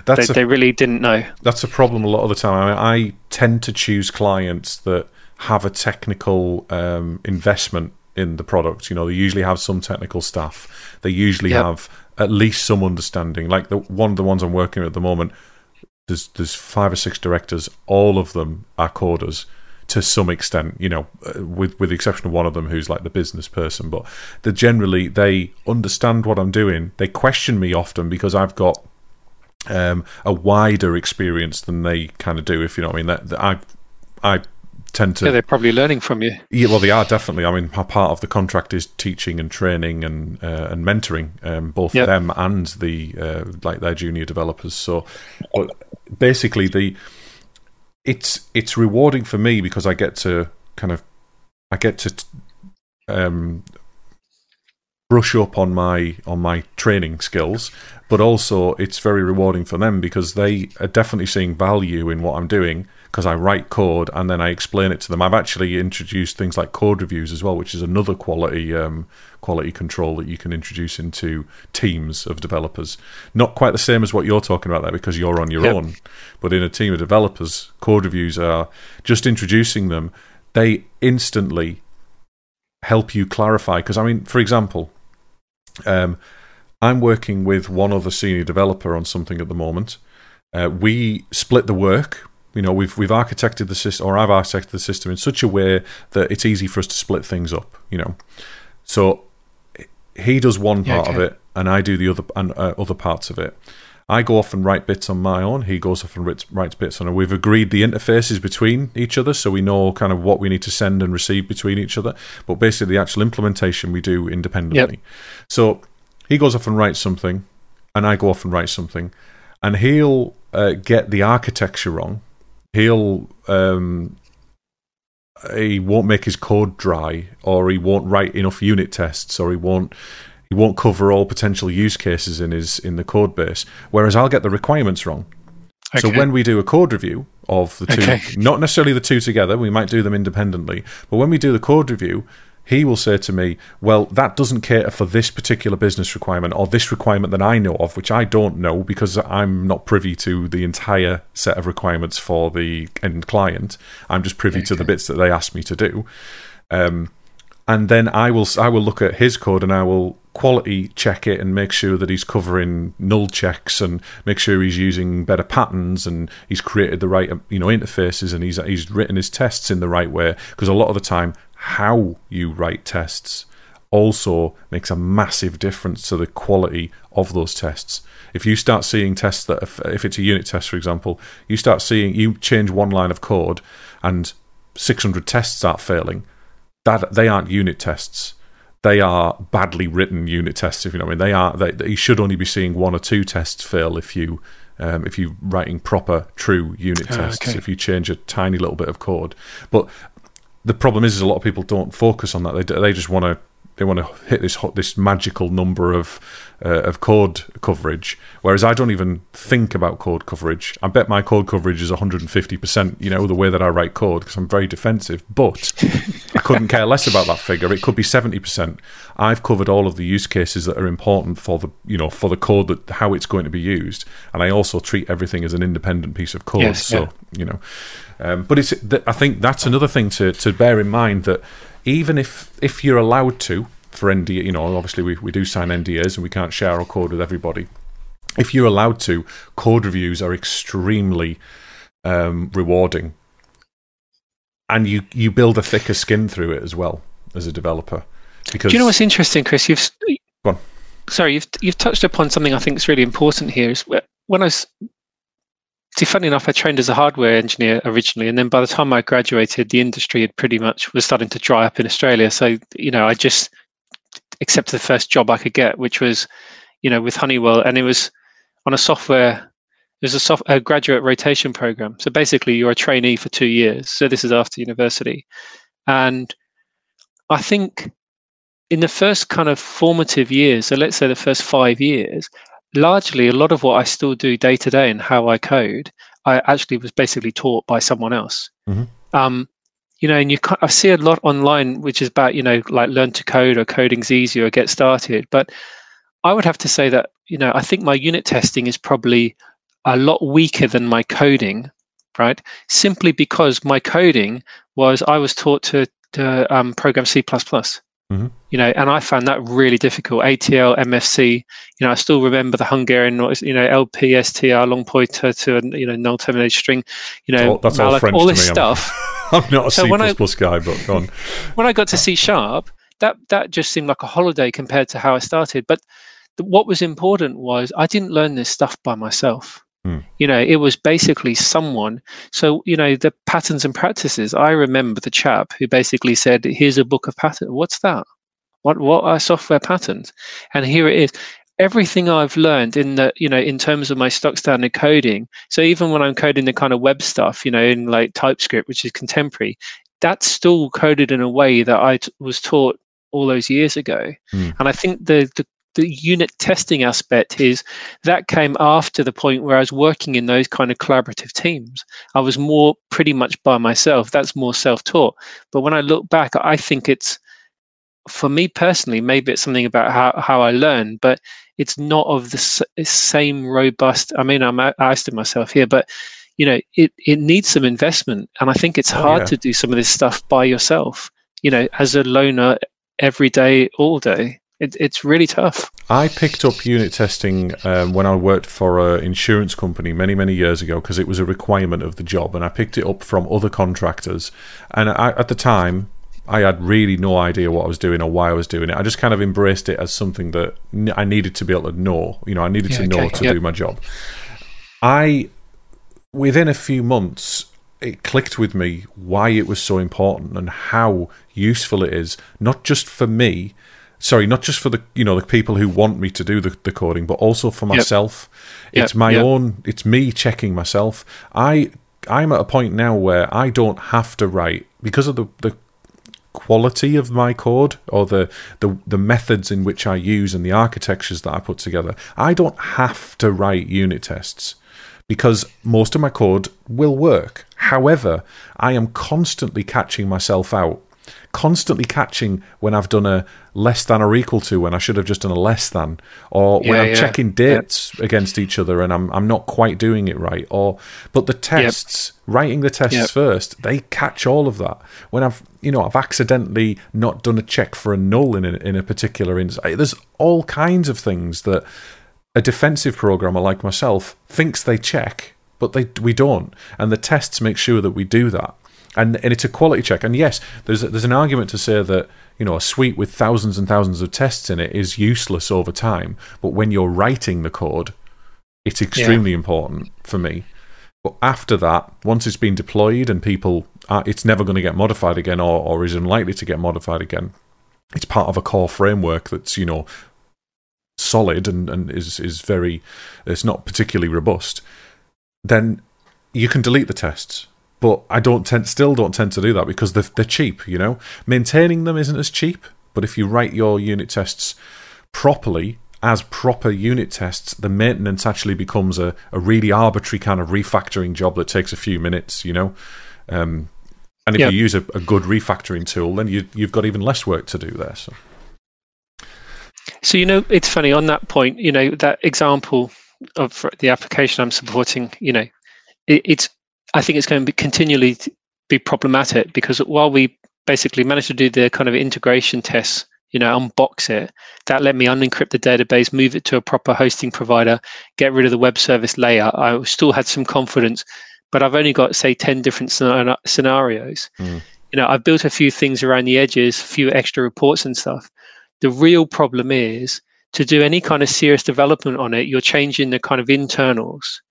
That's they, a, they really didn't know. That's a problem a lot of the time. I, mean, I tend to choose clients that have a technical um, investment in the product. You know, they usually have some technical staff. They usually yep. have at least some understanding. Like the one of the ones I'm working with at the moment, there's there's five or six directors. All of them are coders to some extent, you know, uh, with with the exception of one of them who's like the business person, but they generally they understand what I'm doing. They question me often because I've got um, a wider experience than they kind of do. If you know what I mean, that, that I I tend to. Yeah, they're probably learning from you. Yeah, well, they are definitely. I mean, part of the contract is teaching and training and uh, and mentoring um, both yep. them and the uh, like their junior developers. So, but basically, the it's it's rewarding for me because I get to kind of I get to um, brush up on my on my training skills, but also it's very rewarding for them because they are definitely seeing value in what I'm doing because I write code and then I explain it to them. I've actually introduced things like code reviews as well, which is another quality um, quality control that you can introduce into teams of developers. Not quite the same as what you're talking about there because you're on your yep. own, but in a team of developers, code reviews are just introducing them. They instantly help you clarify. Because I mean, for example, um, I'm working with one other senior developer on something at the moment. Uh, we split the work you know we've we've architected the system or I've architected the system in such a way that it's easy for us to split things up you know so he does one part yeah, okay. of it and I do the other and uh, other parts of it I go off and write bits on my own he goes off and writes, writes bits on it we've agreed the interfaces between each other so we know kind of what we need to send and receive between each other but basically the actual implementation we do independently yep. so he goes off and writes something and I go off and write something and he'll uh, get the architecture wrong he'll um, he won't make his code dry, or he won't write enough unit tests, or he won't he won't cover all potential use cases in his in the code base. Whereas I'll get the requirements wrong. Okay. So when we do a code review of the two, okay. not necessarily the two together, we might do them independently, but when we do the code review, he will say to me, Well, that doesn't cater for this particular business requirement or this requirement that I know of, which I don't know because I'm not privy to the entire set of requirements for the end client. I'm just privy okay. to the bits that they ask me to do. Um, and then I will I will look at his code and I will quality check it and make sure that he's covering null checks and make sure he's using better patterns and he's created the right you know interfaces and he's he's written his tests in the right way because a lot of the time how you write tests also makes a massive difference to the quality of those tests. If you start seeing tests that, if, if, it's a unit test, for example, you start seeing, you change one line of code and 600 tests start failing, that they aren't unit tests. They are badly written unit tests, if you know what I mean. They are, they, you should only be seeing one or two tests fail if you um, if you're writing proper, true unit ah, tests, okay. if you change a tiny little bit of code. But the problem is, is a lot of people don't focus on that. They they just want to they want to hit this this magical number of uh, of code coverage. Whereas I don't even think about code coverage. I bet my code coverage is 150 percent. You know the way that I write code because I'm very defensive. But I couldn't care less about that figure. It could be 70 percent. I've covered all of the use cases that are important for the you know for the code that how it's going to be used, and I also treat everything as an independent piece of code. Yes, so yeah. you know. Um, but it's I think that's another thing to, to bear in mind that even if if you're allowed to for NDA, you know, obviously we, we do sign NDAs and we can't share our code with everybody. If you're allowed to, code reviews are extremely um, rewarding, and you you build a thicker skin through it as well as a developer. Because do you know what's interesting, Chris? You've sorry, you've you've touched upon something I think is really important here. Is when I was see, funny enough, I trained as a hardware engineer originally, and then by the time I graduated, the industry had pretty much was starting to dry up in Australia. So you know, I just accepted the first job I could get, which was, you know, with Honeywell, and it was on a software. It was a, soft, a graduate rotation program. So basically, you're a trainee for two years. So this is after university, and I think in the first kind of formative years, so let's say the first five years, largely a lot of what I still do day to day and how I code, I actually was basically taught by someone else. Mm-hmm. Um, you know, and you I see a lot online, which is about you know like learn to code or coding's easier or get started. But I would have to say that you know I think my unit testing is probably a lot weaker than my coding, right? Simply because my coding was I was taught to, to um, program C++. Mm-hmm. You know, and I found that really difficult. ATL, MFC. You know, I still remember the Hungarian, you know, LPSTR, long pointer to a you know null terminated string. You know, all, that's all, French all this me. stuff. I'm, not a so C++ I, guy, but go on. When I got to C sharp, that that just seemed like a holiday compared to how I started. But the, what was important was I didn't learn this stuff by myself. Hmm. You know, it was basically someone. So, you know, the patterns and practices. I remember the chap who basically said, "Here's a book of patterns. What's that? What what are software patterns?" And here it is. Everything I've learned in the, you know, in terms of my stock standard coding. So even when I'm coding the kind of web stuff, you know, in like TypeScript, which is contemporary, that's still coded in a way that I t- was taught all those years ago. Mm. And I think the, the the unit testing aspect is that came after the point where I was working in those kind of collaborative teams. I was more pretty much by myself. That's more self taught. But when I look back, I think it's, for me personally, maybe it's something about how, how I learn, but it's not of the same robust. I mean, I'm asking myself here, but you know, it, it needs some investment. And I think it's oh, hard yeah. to do some of this stuff by yourself, you know, as a loner every day, all day. It, it's really tough. I picked up unit testing um, when I worked for an insurance company many, many years ago because it was a requirement of the job, and I picked it up from other contractors. And I, at the time, I had really no idea what I was doing or why I was doing it. I just kind of embraced it as something that I needed to be able to know. You know, I needed yeah, to know to yep. do my job. I, within a few months, it clicked with me why it was so important and how useful it is, not just for me, sorry, not just for the you know the people who want me to do the, the coding, but also for myself. Yep. It's yep. my yep. own. It's me checking myself. I I'm at a point now where I don't have to write because of the the quality of my code or the, the the methods in which I use and the architectures that I put together. I don't have to write unit tests because most of my code will work. However, I am constantly catching myself out constantly catching when I've done a less than or equal to when I should have just done a less than, or yeah, when I'm yeah. checking dates yeah. against each other and I'm I'm not quite doing it right. Or but the tests, yep. writing the tests yep. first, they catch all of that. When I've you know I've accidentally not done a check for a null in a, in a particular instance, there's all kinds of things that a defensive programmer like myself thinks they check but they we don't and the tests make sure that we do that and and it's a quality check. And yes, there's there's an argument to say that you know a suite with thousands and thousands of tests in it is useless over time. But when you're writing the code, it's extremely yeah. important for me. But after that, once it's been deployed and people, are, it's never going to get modified again, or or is unlikely to get modified again. It's part of a core framework that's you know solid and, and is is very it's not particularly robust. Then you can delete the tests but I don't tend, still don't tend to do that because they're, they're cheap. You know, maintaining them isn't as cheap. But if you write your unit tests properly as proper unit tests, the maintenance actually becomes a, a really arbitrary kind of refactoring job that takes a few minutes. You know, um, and if yep. you use a, a, good refactoring tool, then you, you've got even less work to do there. So. So you know, it's funny on that point. You know that example of the application I'm supporting. You know, it, it's I think it's going to be continually be problematic because while we basically managed to do the kind of integration tests, you know, unbox it, that let me unencrypt the database, move it to a proper hosting provider, get rid of the web service layer. I still had some confidence, but I've only got say ten different scenarios. Mm. You know, I've built a few things around the edges, a few extra reports and stuff. The real problem is to do any kind of serious development on it, you're changing the kind of internals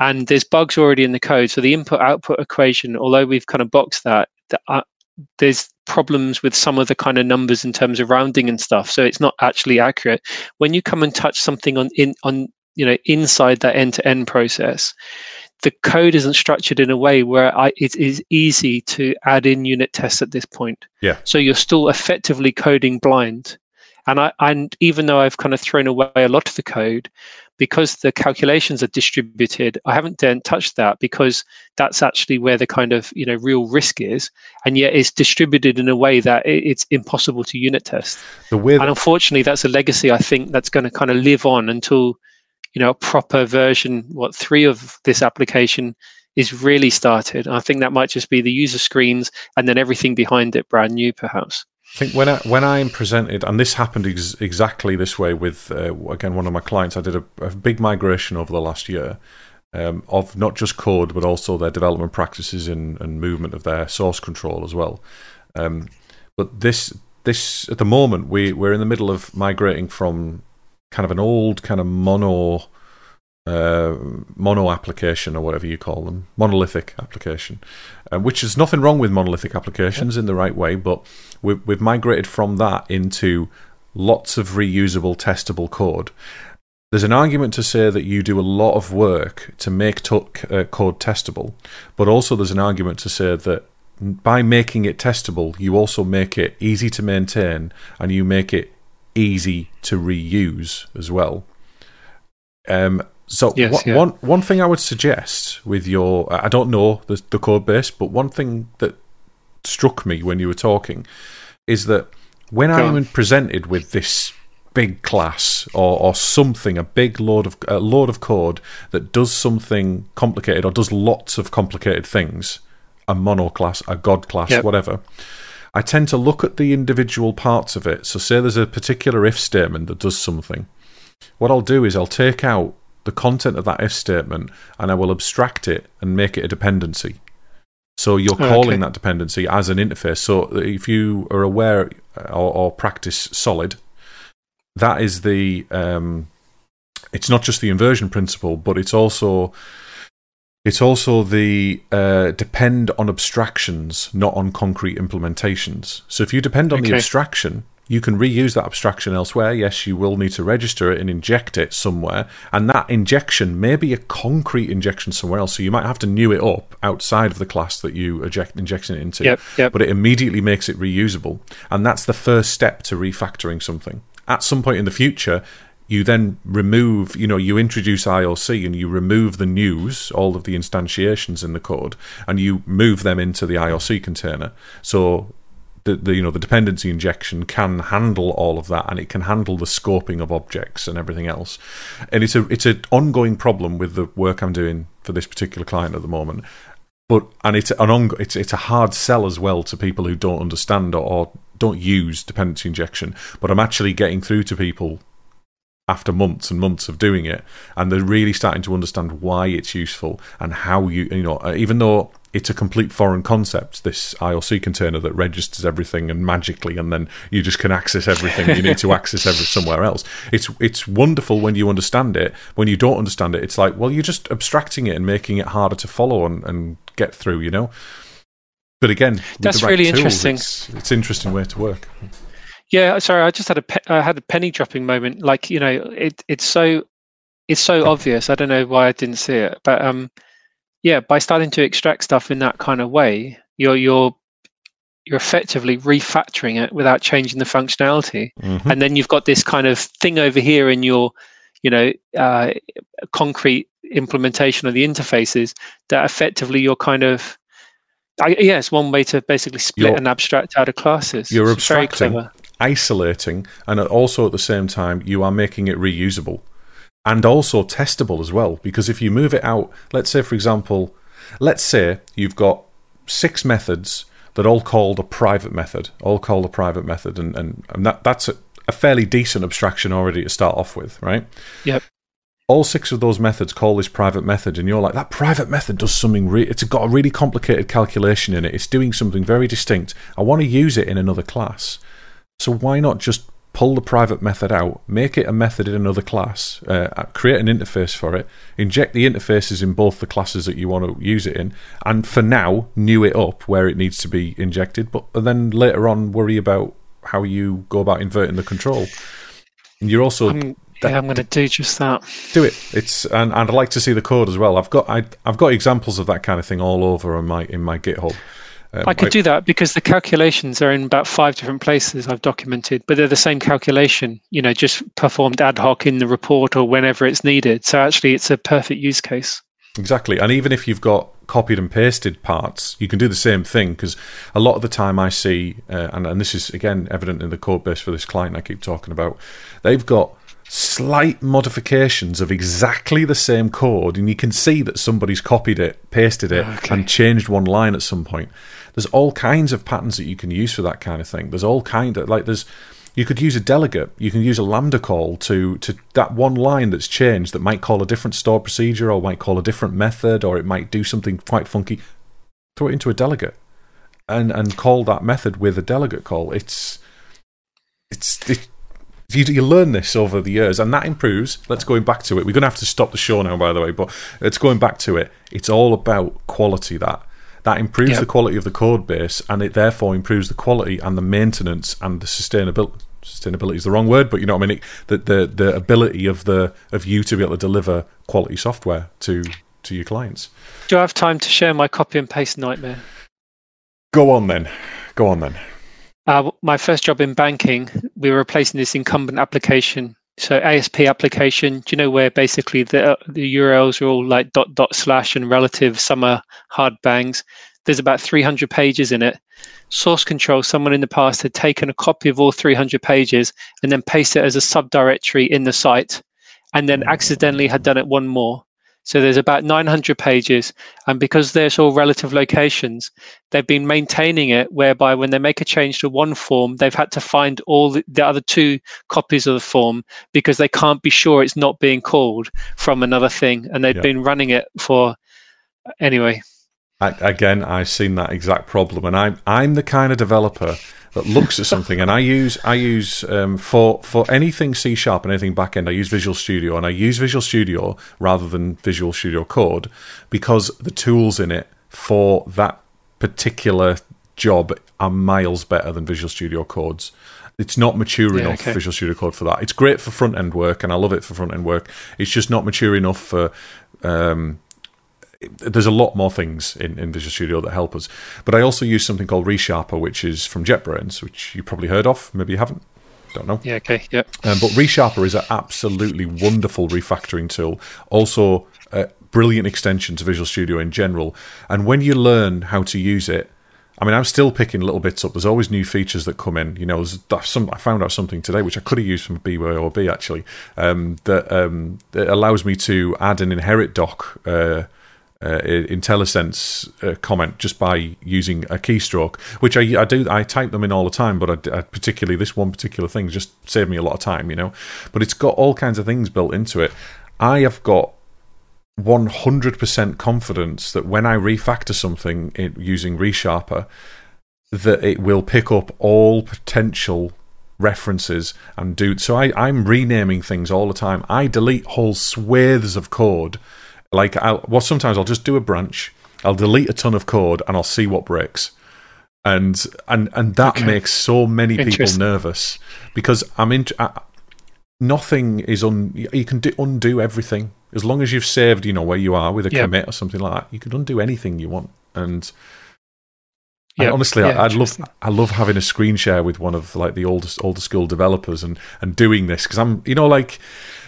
and there's bugs already in the code. So the input output equation, although we've kind of boxed that, uh, there's problems with some of the kind of numbers in terms of rounding and stuff. So it's not actually accurate. When you come and touch something on in on you know inside that end to end process, the code isn't structured in a way where I, it is easy to add in unit tests at this point. Yeah. So you're still effectively coding blind. And I and even though I've kind of thrown away a lot of the code, because the calculations are distributed, I haven't then touched that because that's actually where the kind of you know real risk is, and yet it's distributed in a way that it's impossible to unit test. The way and unfortunately, that's a legacy I think that's going to kind of live on until you know a proper version, what three of this application is really started. I think that might just be the user screens and then everything behind it brand new, perhaps. I think when I, when I'm presented, and this happened ex- exactly this way with uh, again one of my clients. I did a, a big migration over the last year um, of not just code but also their development practices and, and movement of their source control as well. Um, but this this at the moment we we're in the middle of migrating from kind of an old kind of mono uh, mono application or whatever you call them, monolithic application, uh, which is nothing wrong with monolithic applications in the right way, but we've, we've migrated from that into lots of reusable, testable code. There's an argument to say that you do a lot of work to make t- uh, code testable, but also there's an argument to say that by making it testable, you also make it easy to maintain and you make it easy to reuse as well. Um, so yes, yeah. one one thing I would suggest with your I don't know the, the code base, but one thing that struck me when you were talking is that when Go I'm on. presented with this big class or, or something, a big load of a load of code that does something complicated or does lots of complicated things, a mono class, a god class, yep. whatever. I tend to look at the individual parts of it. So, say there's a particular if statement that does something. What I'll do is I'll take out the content of that if statement and I will abstract it and make it a dependency. So you're calling okay. that dependency as an interface. So if you are aware or, or practice Solid, that is the. Um, it's not just the inversion principle, but it's also it's also the uh, depend on abstractions, not on concrete implementations. So if you depend on okay. the abstraction, you can reuse that abstraction elsewhere. Yes, you will need to register it and inject it somewhere. And that injection may be a concrete injection somewhere else. So you might have to new it up outside of the class that you eject injection it into. Yep, yep. But it immediately makes it reusable. And that's the first step to refactoring something. At some point in the future, you then remove, you know, you introduce IOC and you remove the news, all of the instantiations in the code, and you move them into the IOC container. So the, the you know the dependency injection can handle all of that and it can handle the scoping of objects and everything else. And it's a it's an ongoing problem with the work I'm doing for this particular client at the moment. But and it's an on, it's it's a hard sell as well to people who don't understand or, or don't use dependency injection. But I'm actually getting through to people after months and months of doing it and they're really starting to understand why it's useful and how you you know uh, even though it's a complete foreign concept this IOC container that registers everything and magically and then you just can access everything. You need to access every somewhere else. It's it's wonderful when you understand it. When you don't understand it it's like well you're just abstracting it and making it harder to follow and, and get through you know? But again that's right really tools, interesting. it's, it's interesting way to work. Yeah, sorry, I just had a pe- I had a penny dropping moment. Like you know, it it's so it's so obvious. I don't know why I didn't see it, but um, yeah, by starting to extract stuff in that kind of way, you're you're you're effectively refactoring it without changing the functionality, mm-hmm. and then you've got this kind of thing over here in your you know uh, concrete implementation of the interfaces that effectively you're kind of I, yeah, it's one way to basically split you're, and abstract out of classes. You're it's abstracting isolating, and also at the same time, you are making it reusable and also testable as well. Because if you move it out, let's say, for example, let's say you've got six methods that all called a private method, all called a private method, and, and, and that, that's a, a fairly decent abstraction already to start off with, right? Yep all six of those methods call this private method, and you're like, that private method does something. Re- it's got a really complicated calculation in it. It's doing something very distinct. I want to use it in another class. So why not just pull the private method out, make it a method in another class, uh, create an interface for it, inject the interfaces in both the classes that you want to use it in, and for now, new it up where it needs to be injected, but then later on worry about how you go about inverting the control. And you're also. I'm, yeah, I'm going to do just that. Do it. It's and, and I'd like to see the code as well. I've got I, I've got examples of that kind of thing all over in my in my GitHub. Um, I could do that because the calculations are in about five different places I've documented, but they're the same calculation, you know, just performed ad hoc in the report or whenever it's needed. So actually, it's a perfect use case. Exactly. And even if you've got copied and pasted parts, you can do the same thing because a lot of the time I see, uh, and, and this is again evident in the code base for this client I keep talking about, they've got slight modifications of exactly the same code, and you can see that somebody's copied it, pasted it, Okay. and changed one line at some point. There's all kinds of patterns that you can use for that kind of thing. There's all kind of like there's you could use a delegate, you can use a lambda call to to that one line that's changed that might call a different store procedure or might call a different method or it might do something quite funky. Throw it into a delegate and and call that method with a delegate call. It's it's it, you, you learn this over the years, and that improves. Let's going back to it. We're going to have to stop the show now, by the way, but it's going back to it. It's all about quality. That that improves Yep. the quality of the code base, and it therefore improves the quality and the maintenance and the sustainability. Sustainability is the wrong word, but you know what I mean. It, the, the the ability of the of you to be able to deliver quality software to to your clients. Do I have time to share my copy and paste nightmare? Go on then. Go on then. Uh, my first job in banking, we were replacing this incumbent application. So ASP application, do you know where basically the uh, the URLs are all like dot dot slash and relative, some are hard bangs. There's about 300 pages in it. Source control, someone in the past had taken a copy of all 300 pages and then pasted it as a subdirectory in the site and then hmm. accidentally had done it one more. So there's about 900 pages. And because there's all relative locations, they've been maintaining it whereby when they make a change to one form, they've had to find all the, the other two copies of the form because they can't be sure it's not being called from another thing. And they've Yeah. been running it for, anyway. I, again, I've seen that exact problem, and I'm I'm the kind of developer that looks at something, and I use I use um, for for anything C sharp and anything backend, I use Visual Studio, and I use Visual Studio rather than Visual Studio Code because the tools in it for that particular job are miles better than Visual Studio Codes. It's not mature Yeah, enough okay. Visual Studio Code for that. It's great for front end work, and I love it for front end work. It's just not mature enough for. Um, there's a lot more things in, in Visual Studio that help us. But I also use something called ReSharper, which is from JetBrains, which you probably heard of. Maybe you haven't. Don't know. Yeah, okay. Yep. Um, but ReSharper is an absolutely wonderful refactoring tool. Also, a brilliant extension to Visual Studio in general. And when you learn how to use it, I mean, I'm still picking little bits up. There's always new features that come in. You know, some I found out something today which I could have used from BYOB actually um, that, um, that allows me to add an inherit doc. Uh, uh, IntelliSense uh, comment just by using a keystroke, which I, I do. I type them in all the time, but I, I particularly this one particular thing just saved me a lot of time, you know. But it's got all kinds of things built into it. I have got 100% confidence that when I refactor something in, using ReSharper, that it will pick up all potential references and do so I, i'm renaming things all the time i delete whole swathes of code like I'll, well sometimes i'll just do a branch i'll delete a ton of code and i'll see what breaks and and and that Okay. makes so many people nervous because i'm in I, nothing is un you can do, undo everything as long as you've saved you know where you are with a Yeah. commit or something like that you can undo anything you want and and Yeah, honestly, yeah, I, I love. I love having a screen share with one of like the oldest older school developers and and doing this because I'm you know like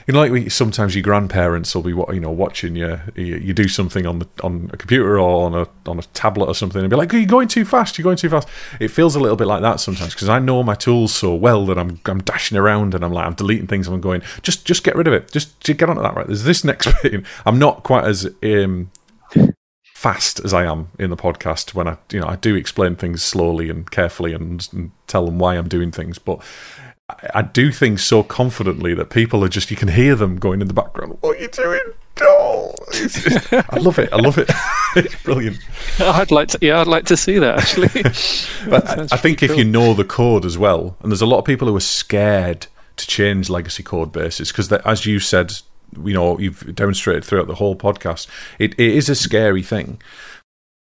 you know like sometimes your grandparents will be you know watching you, you you do something on the on a computer or on a on a tablet or something and be like you're going too fast you're going too fast. It feels a little bit like that sometimes because I know my tools so well that I'm I'm dashing around and I'm like I'm deleting things and I'm going just just get rid of it. Just, just get onto that right? There's this next bit. I'm not quite as um fast as I am in the podcast when I you know I do explain things slowly and carefully and, and tell them why I'm doing things but I, do things so confidently that people are just you can hear them going in the background what are you doing oh, just- I love it I love it it's brilliant I'd like to. Yeah, I'd like to see that actually. but I, think if you know the code as well, and there's a lot of people who are scared to change legacy code bases because, as you said, you know, you've demonstrated throughout the whole podcast, it, it is a scary thing.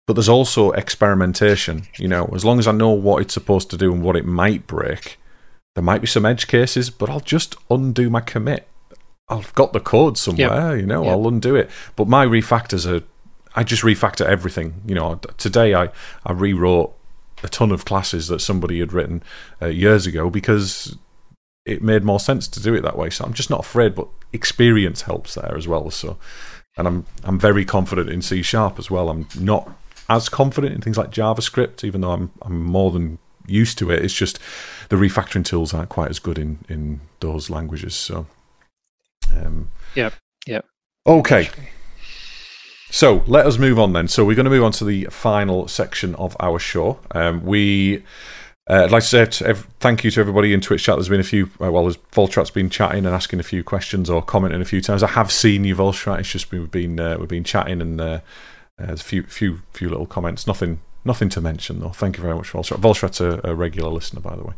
But there's also experimentation. You know, as long as I know what it's supposed to do and what it might break, there might be some edge cases, but I'll just undo my commit. I've got the code somewhere, you know, Yep. I'll undo it. But my refactors are I just refactor everything. You know, today I I rewrote a ton of classes that somebody had written uh, years ago because it made more sense to do it that way. So I'm just not afraid, but experience helps there as well. So, and I'm I'm very confident in C sharp as well. I'm not as confident in things like JavaScript, even though I'm I'm more than used to it. It's just the refactoring tools aren't quite as good in in those languages. So, um, yeah, yeah. Okay. So let us move on then. So we're going to move on to the final section of our show. Um, we. Uh, I'd like to say to ev- thank you to everybody in Twitch chat. There's been a few, uh, well, there's Voltrat's been chatting and asking a few questions or commenting a few times. I have seen you, Voltrat. It's just we've been uh, we've been chatting and uh, there's a few few few little comments. Nothing nothing to mention though. Thank you very much, Voltrat. Voltrat's a, a regular listener, by the way.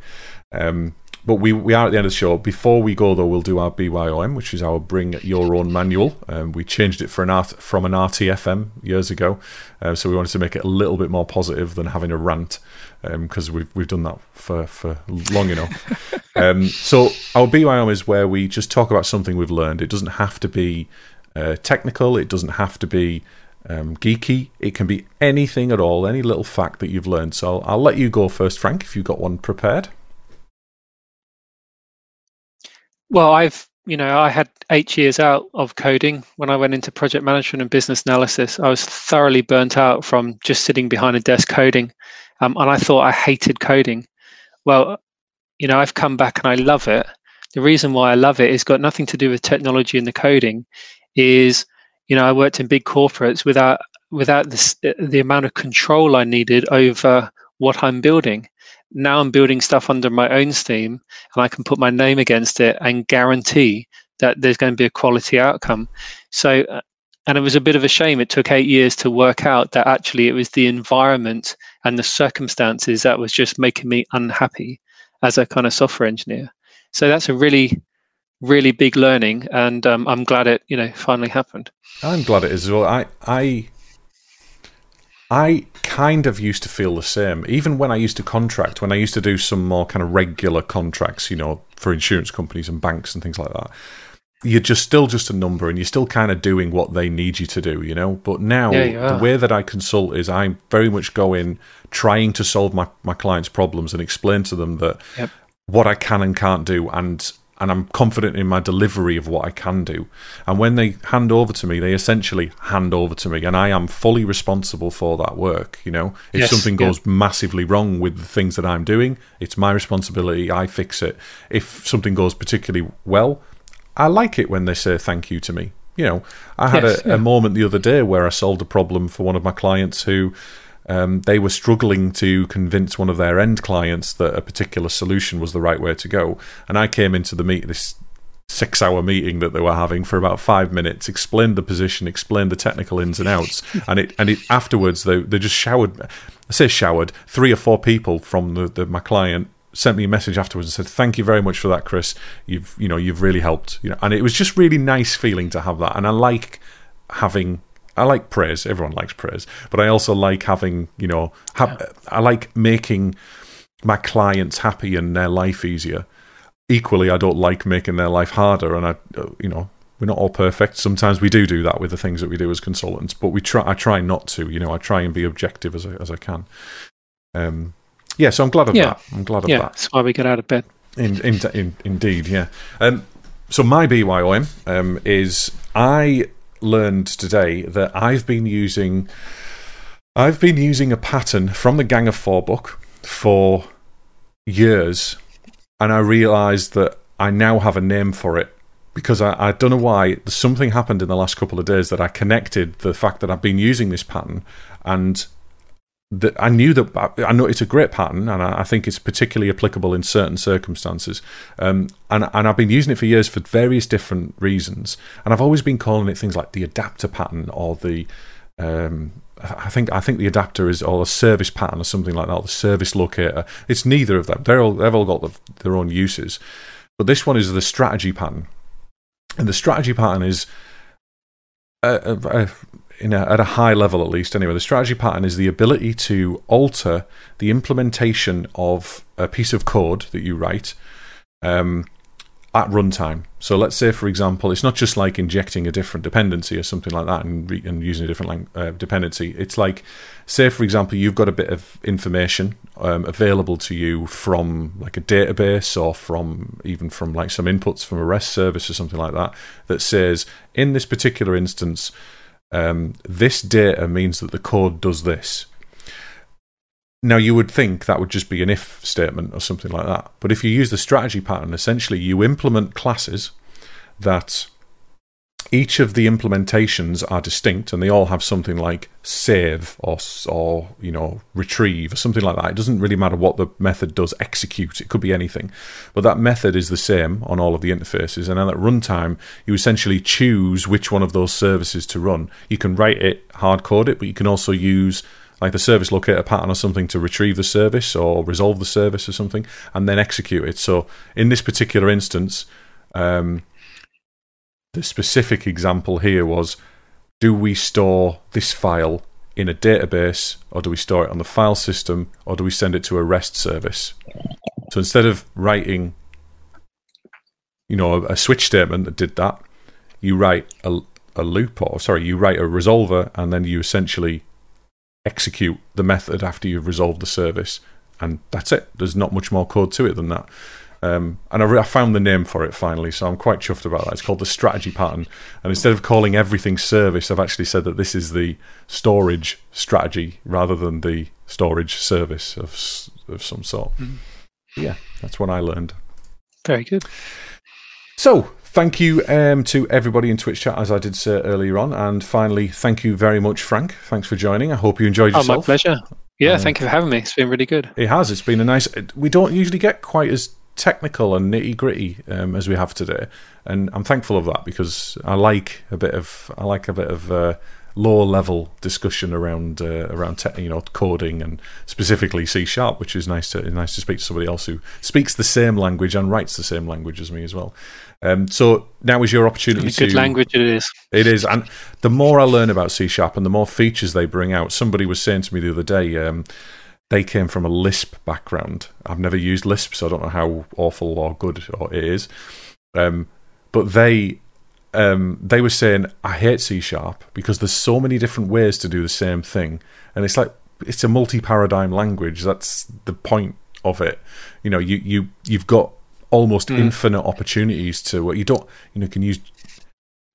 Um, but we, we are at the end of the show. Before we go, though, we'll do our BYOM, which is our Bring Your Own Manual. Um, we changed it for an art, from an RTFM years ago, uh, so we wanted to make it a little bit more positive than having a rant, because um, we've we've done that for, for long enough. um, so our BYOM is where we just talk about something we've learned. It doesn't have to be uh, technical. It doesn't have to be um, geeky. It can be anything at all, any little fact that you've learned. So I'll let you go first, Frank, if you've got one prepared. Well, I've you know I had eight years out of coding when I went into project management and business analysis. I was thoroughly burnt out from just sitting behind a desk coding, um, and I thought I hated coding. Well, you know I've come back and I love it. The reason why I love it is got nothing to do with technology and the coding. Is you know I worked in big corporates without without this, the amount of control I needed over what I'm building now I'm building stuff under my own Steam and I can put my name against it and guarantee that there's going to be a quality outcome. So, uh, and it was a bit of a shame. It took eight years to work out that actually it was the environment and the circumstances that was just making me unhappy as a kind of software engineer. So that's a really, really big learning, and um, I'm glad it you know finally happened. I'm glad it is as well. I I I kind of used to feel the same. Even when I used to contract, when I used to do some more kind of regular contracts, you know, for insurance companies and banks and things like that, you're just still just a number and you're still kind of doing what they need you to do, you know. But now yeah, the way that I consult is I'm very much go in trying to solve my, my clients' problems and explain to them that yep. what I can and can't do and and I'm confident in my delivery of what I can do. And when they hand over to me, they essentially hand over to me, and I am fully responsible for that work. You know, if yes, something goes yeah. massively wrong with the things that I'm doing, it's my responsibility. I fix it. If something goes particularly well, I like it when they say thank you to me. You know, I had yes, a, yeah. a moment the other day where I solved a problem for one of my clients who um, they were struggling to convince one of their end clients that a particular solution was the right way to go. And I came into the meet this six hour meeting that they were having for about five minutes, explained the position, explained the technical ins and outs, and it and it afterwards they they just showered I say showered, three or four people from the, the my client sent me a message afterwards and said, "Thank you very much for that, Chris. You've you know you've really helped." You know, and it was just really nice feeling to have that, and I like having I like praise. Everyone likes praise, but I also like having you know, ha- yeah. I like making my clients happy and their life easier. Equally, I don't like making their life harder, and I, you know, we're not all perfect. Sometimes we do do that with the things that we do as consultants, but we try. I try not to. You know, I try and be objective as I, as I can. Um, yeah, so I'm glad of yeah. that. I'm glad of yeah, that. That's why we get out of bed. In, in, in, indeed, yeah. Um, so my BYOM um, is I learned today that I've been using I've been using a pattern from the Gang of Four book for years, and I realised that I now have a name for it because I, I don't know why. Something happened in the last couple of days that I connected the fact that I've been using this pattern and that I knew that I know it's a great pattern, and I, think it's particularly applicable in certain circumstances. Um, and and I've been using it for years for various different reasons, and I've always been calling it things like the adapter pattern or the um, I think I think the adapter is or a service pattern or something like that, or the service locator. It's neither of them. They're all they've all got the, their own uses, but this one is the strategy pattern, and the strategy pattern is. Uh, uh, in a, at a high level at least anyway the strategy pattern is the ability to alter the implementation of a piece of code that you write um, at runtime. So let's say, for example, it's not just like injecting a different dependency or something like that and, re- and using a different uh, dependency. It's like, say, for example, you've got a bit of information um, available to you from like a database or from even from like some inputs from a REST service or something like that that says, in this particular instance, um, this data means that the code does this. Now, you would think that would just be an if statement or something like that. But if you use the strategy pattern, essentially you implement classes that each of the implementations are distinct and they all have something like save or, or you know retrieve or something like that. It doesn't really matter what the method does execute. It could be anything. But that method is the same on all of the interfaces. And then at runtime you essentially choose which one of those services to run. You can write it hard code it but you can also use like the service locator pattern or something to retrieve the service or resolve the service or something, and then execute it. So in this particular instance, um, the specific example here was do we store this file in a database or do we store it on the file system or do we send it to a REST service? So instead of writing, you know, a, switch statement that did that, you write a, a loop or sorry, you write a resolver and then you essentially execute the method after you've resolved the service, and that's it. There's not much more code to it than that. Um, and I, re- I, found the name for it finally, so I'm quite chuffed about that. It's called the strategy pattern, and instead of calling everything service, I've actually said that this is the storage strategy rather than the storage service of of some sort. Mm. Yeah, that's what I learned. Very good. So, Thank you um, to everybody in Twitch chat, as I did say earlier on. And finally, thank you very much, Frank. Thanks for joining. I hope you enjoyed yourself. Oh, my pleasure. Yeah, uh, thank you for having me. It's been really good. It has. It's been a nice. We don't usually get quite as technical and nitty gritty um, as we have today, and I'm thankful of that because I like a bit of I like a bit of uh, lower level discussion around uh, around te- you know coding and specifically C sharp, which is nice to nice to speak to somebody else who speaks the same language and writes the same language as me as well. Um, so now is your opportunity to good language it is. It is, and the more I learn about C sharp and the more features they bring out. Somebody was saying to me the other day. Um, they came from a Lisp background. I've never used Lisp, so I don't know how awful or good or it is. Um, but they um, they were saying, I hate C sharp because there's so many different ways to do the same thing. And it's like, it's a multi paradigm language. That's the point of it. You know, you, you, you've got almost mm. infinite opportunities to what you don't, you know, can use.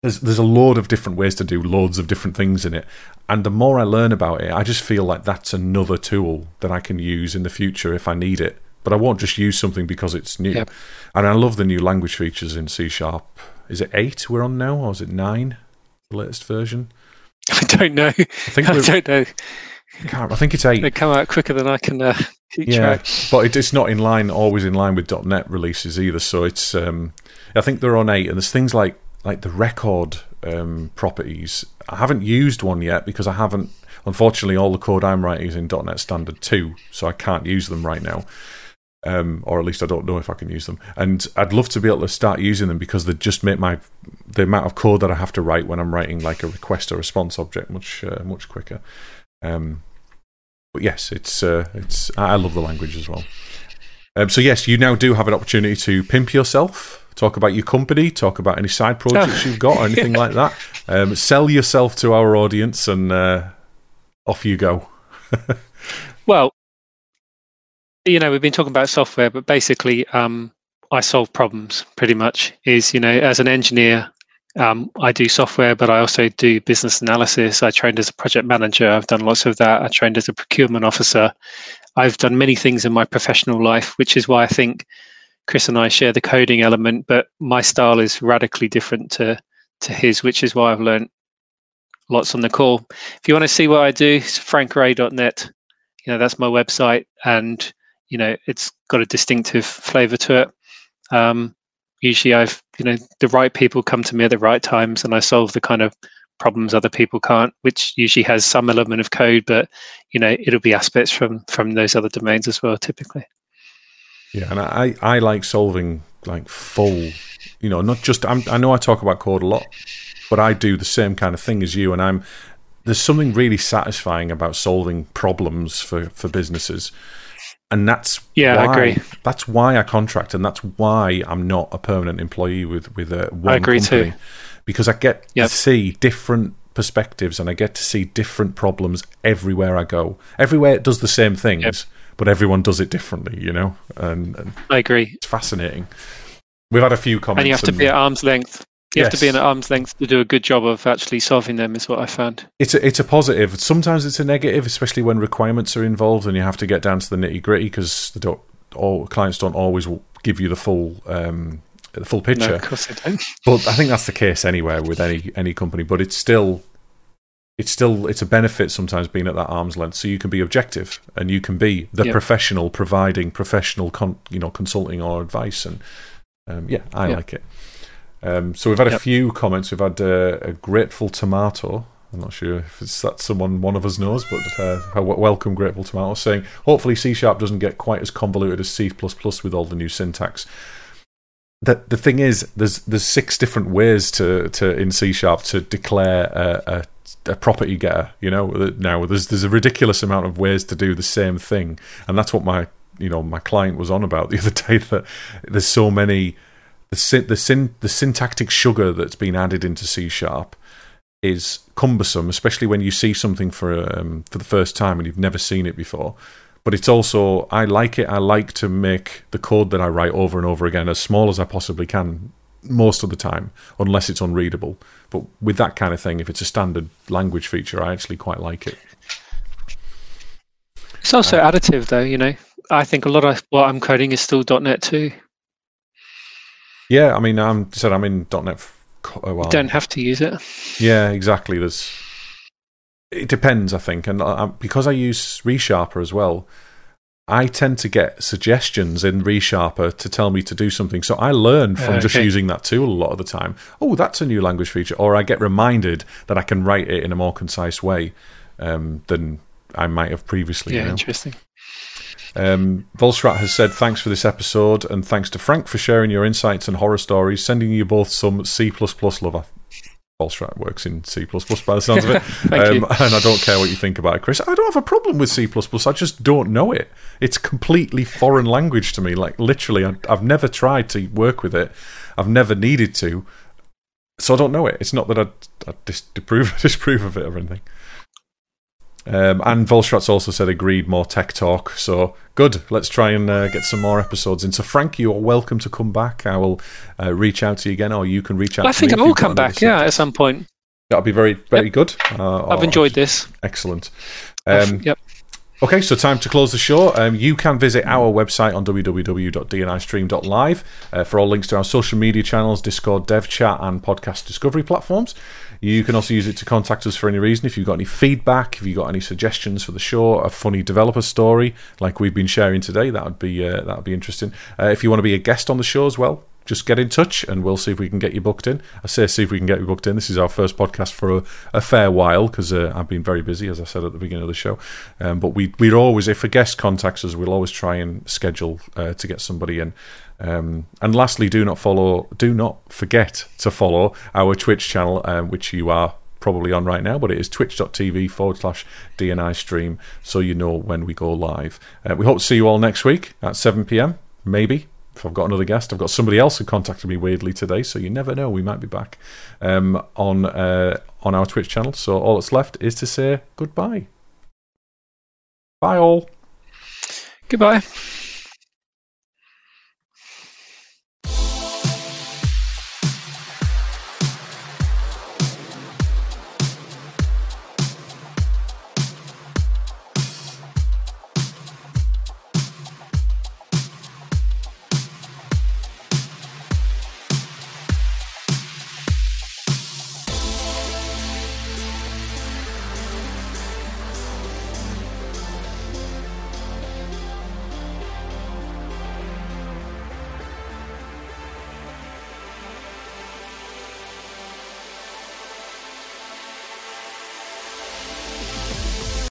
There's, there's a load of different ways to do loads of different things in it. And the more I learn about it, I just feel like that's another tool that I can use in the future if I need it. But I won't just use something because it's new. And I love the new language features in C sharp is it eight we're on now, or is it nine? The latest version. I don't know. I think I don't know. I think it's eight. They come out quicker than I can uh, keep yeah, track. but it, it's not in line, always in line with .NET releases either. So it's, um, I think they're on eight, and there's things like like the record um, properties. I haven't used one yet because I haven't. Unfortunately, all the code I'm writing is in .NET Standard two, so I can't use them right now um, or at least I don't know if I can use them. And I'd love to be able to start using them because they just make my the amount of code that I have to write when I'm writing like a request or response object much uh, much quicker. Um, but yes, it's uh, it's I love the language as well. Um, so yes, you now do have an opportunity to pimp yourself. Talk about your company. Talk about any side projects you've got or anything like that. Um, sell yourself to our audience, and uh, off you go. well, you know, we've been talking about software, but basically, um, I solve problems pretty much. Is, you know, as an engineer, um, I do software, but I also do business analysis. I trained as a project manager. I've done lots of that. I trained as a procurement officer. I've done many things in my professional life, which is why I think Chris and I share the coding element, but my style is radically different to to his, which is why I've learned lots on the call. If you want to see what I do, it's frankray.net. You know, that's my website. And you know it's got a distinctive flavor to it um, usually i've you know the right people come to me at the right times and i solve the kind of problems other people can't which usually has some element of code but you know it'll be aspects from from those other domains as well typically yeah and i i like solving like full you know not just I'm, i know i talk about code a lot but i do the same kind of thing as you and i'm there's something really satisfying about solving problems for for businesses and that's yeah, why, I agree. That's why I contract, and that's why I'm not a permanent employee with with a one I agree company, too. because I get Yep. to see different perspectives and I get to see different problems everywhere I go. Everywhere it does the same things, Yep. But everyone does it differently, you know, and, and I agree. it's fascinating. We've had a few comments, And you have to be at arm's length. You have to be Yes. at arm's length to do a good job of actually solving them. Is what I found. it's a, it's a positive. Sometimes it's a negative, especially when requirements are involved and you have to get down to the nitty gritty because they don't all clients don't always give you the full um, the full picture. No, of course they don't. But I think that's the case anywhere with any any company. But it's still it's still it's a benefit sometimes being at that arm's length, so you can be objective and you can be the Yeah. professional providing professional con, you know consulting or advice. And um, yeah, I Yeah. like it. Um, so we've had a Yep. few comments. We've had uh, a grateful tomato. I'm not sure if it's that someone one of us knows, but uh, welcome grateful tomato saying hopefully C sharp doesn't get quite as convoluted as C with all the new syntax the the thing is, there's there's six different ways to, to in C sharp to declare a, a, a property getter. You know, now there's there's a ridiculous amount of ways to do the same thing, and that's what my you know my client was on about the other day. That there's so many the syn- the syn- the syntactic sugar that's been added into C sharp is cumbersome, especially when you see something for um, for the first time and you've never seen it before but it's also I like it. I like to make the code that I write over and over again as small as I possibly can most of the time, unless it's unreadable. But with that kind of thing, if it's a standard language feature, I actually quite like it. It's also additive, though. You know, I think a lot of what I'm coding is still .NET too. Yeah, I mean, I'm said I'm in .NET for a while. You don't have to use it. Yeah, exactly. There's it depends, I think, and uh, because I use ReSharper as well, I tend to get suggestions in ReSharper to tell me to do something. So I learn from Uh, just using that tool a lot of the time. Oh, that's a new language feature, or I get reminded that I can write it in a more concise way um, than I might have previously. Yeah, you know? interesting. Um, Volstrat has said thanks for this episode, and thanks to Frank for sharing your insights and horror stories, sending you both some C lover. Volstrat works in C by the sounds of it. Um. And I don't care what you think about it, Chris. I don't have a problem with C. I just don't know it. It's completely foreign language to me. Like, literally, I, I've never tried to work with it, I've never needed to. So I don't know it. It's not that I, I dis- disprove, disprove of it or anything. Um, and Volstrat's also said agreed more tech talk. So good. Let's try and uh, get some more episodes in. So Frank, you are welcome to come back. I will uh, reach out to you again, or you can reach out. I to think me I will come back. Yeah, at some point. that'll be very very good. Uh, I've enjoyed this. Excellent. Um, yep. Okay, so time to close the show. Um, you can visit our website on www.dnistream.live uh, for all links to our social media channels, Discord, Dev Chat, and podcast discovery platforms. You can also use it to contact us for any reason. If you've got any feedback, if you've got any suggestions for the show, a funny developer story like we've been sharing today, that would be uh, that would be interesting. Uh, if you want to be a guest on the show as well, just get in touch and we'll see if we can get you booked in. I say see if we can get you booked in. This is our first podcast for a, a fair while because uh, I've been very busy, as I said at the beginning of the show. Um, but we we're always, if a guest contacts us, we'll always try and schedule uh, to get somebody in. Um, and lastly, do not follow, do not forget to follow our Twitch channel, um, which you are probably on right now, but it is twitch.tv forward slash DNI stream, so you know when we go live. Uh, we hope to see you all next week at 7 pm, maybe. If I've got another guest, I've got somebody else who contacted me weirdly today, so you never know. We might be back um, on uh, on our Twitch channel. So all that's left is to say goodbye. Bye all. Goodbye.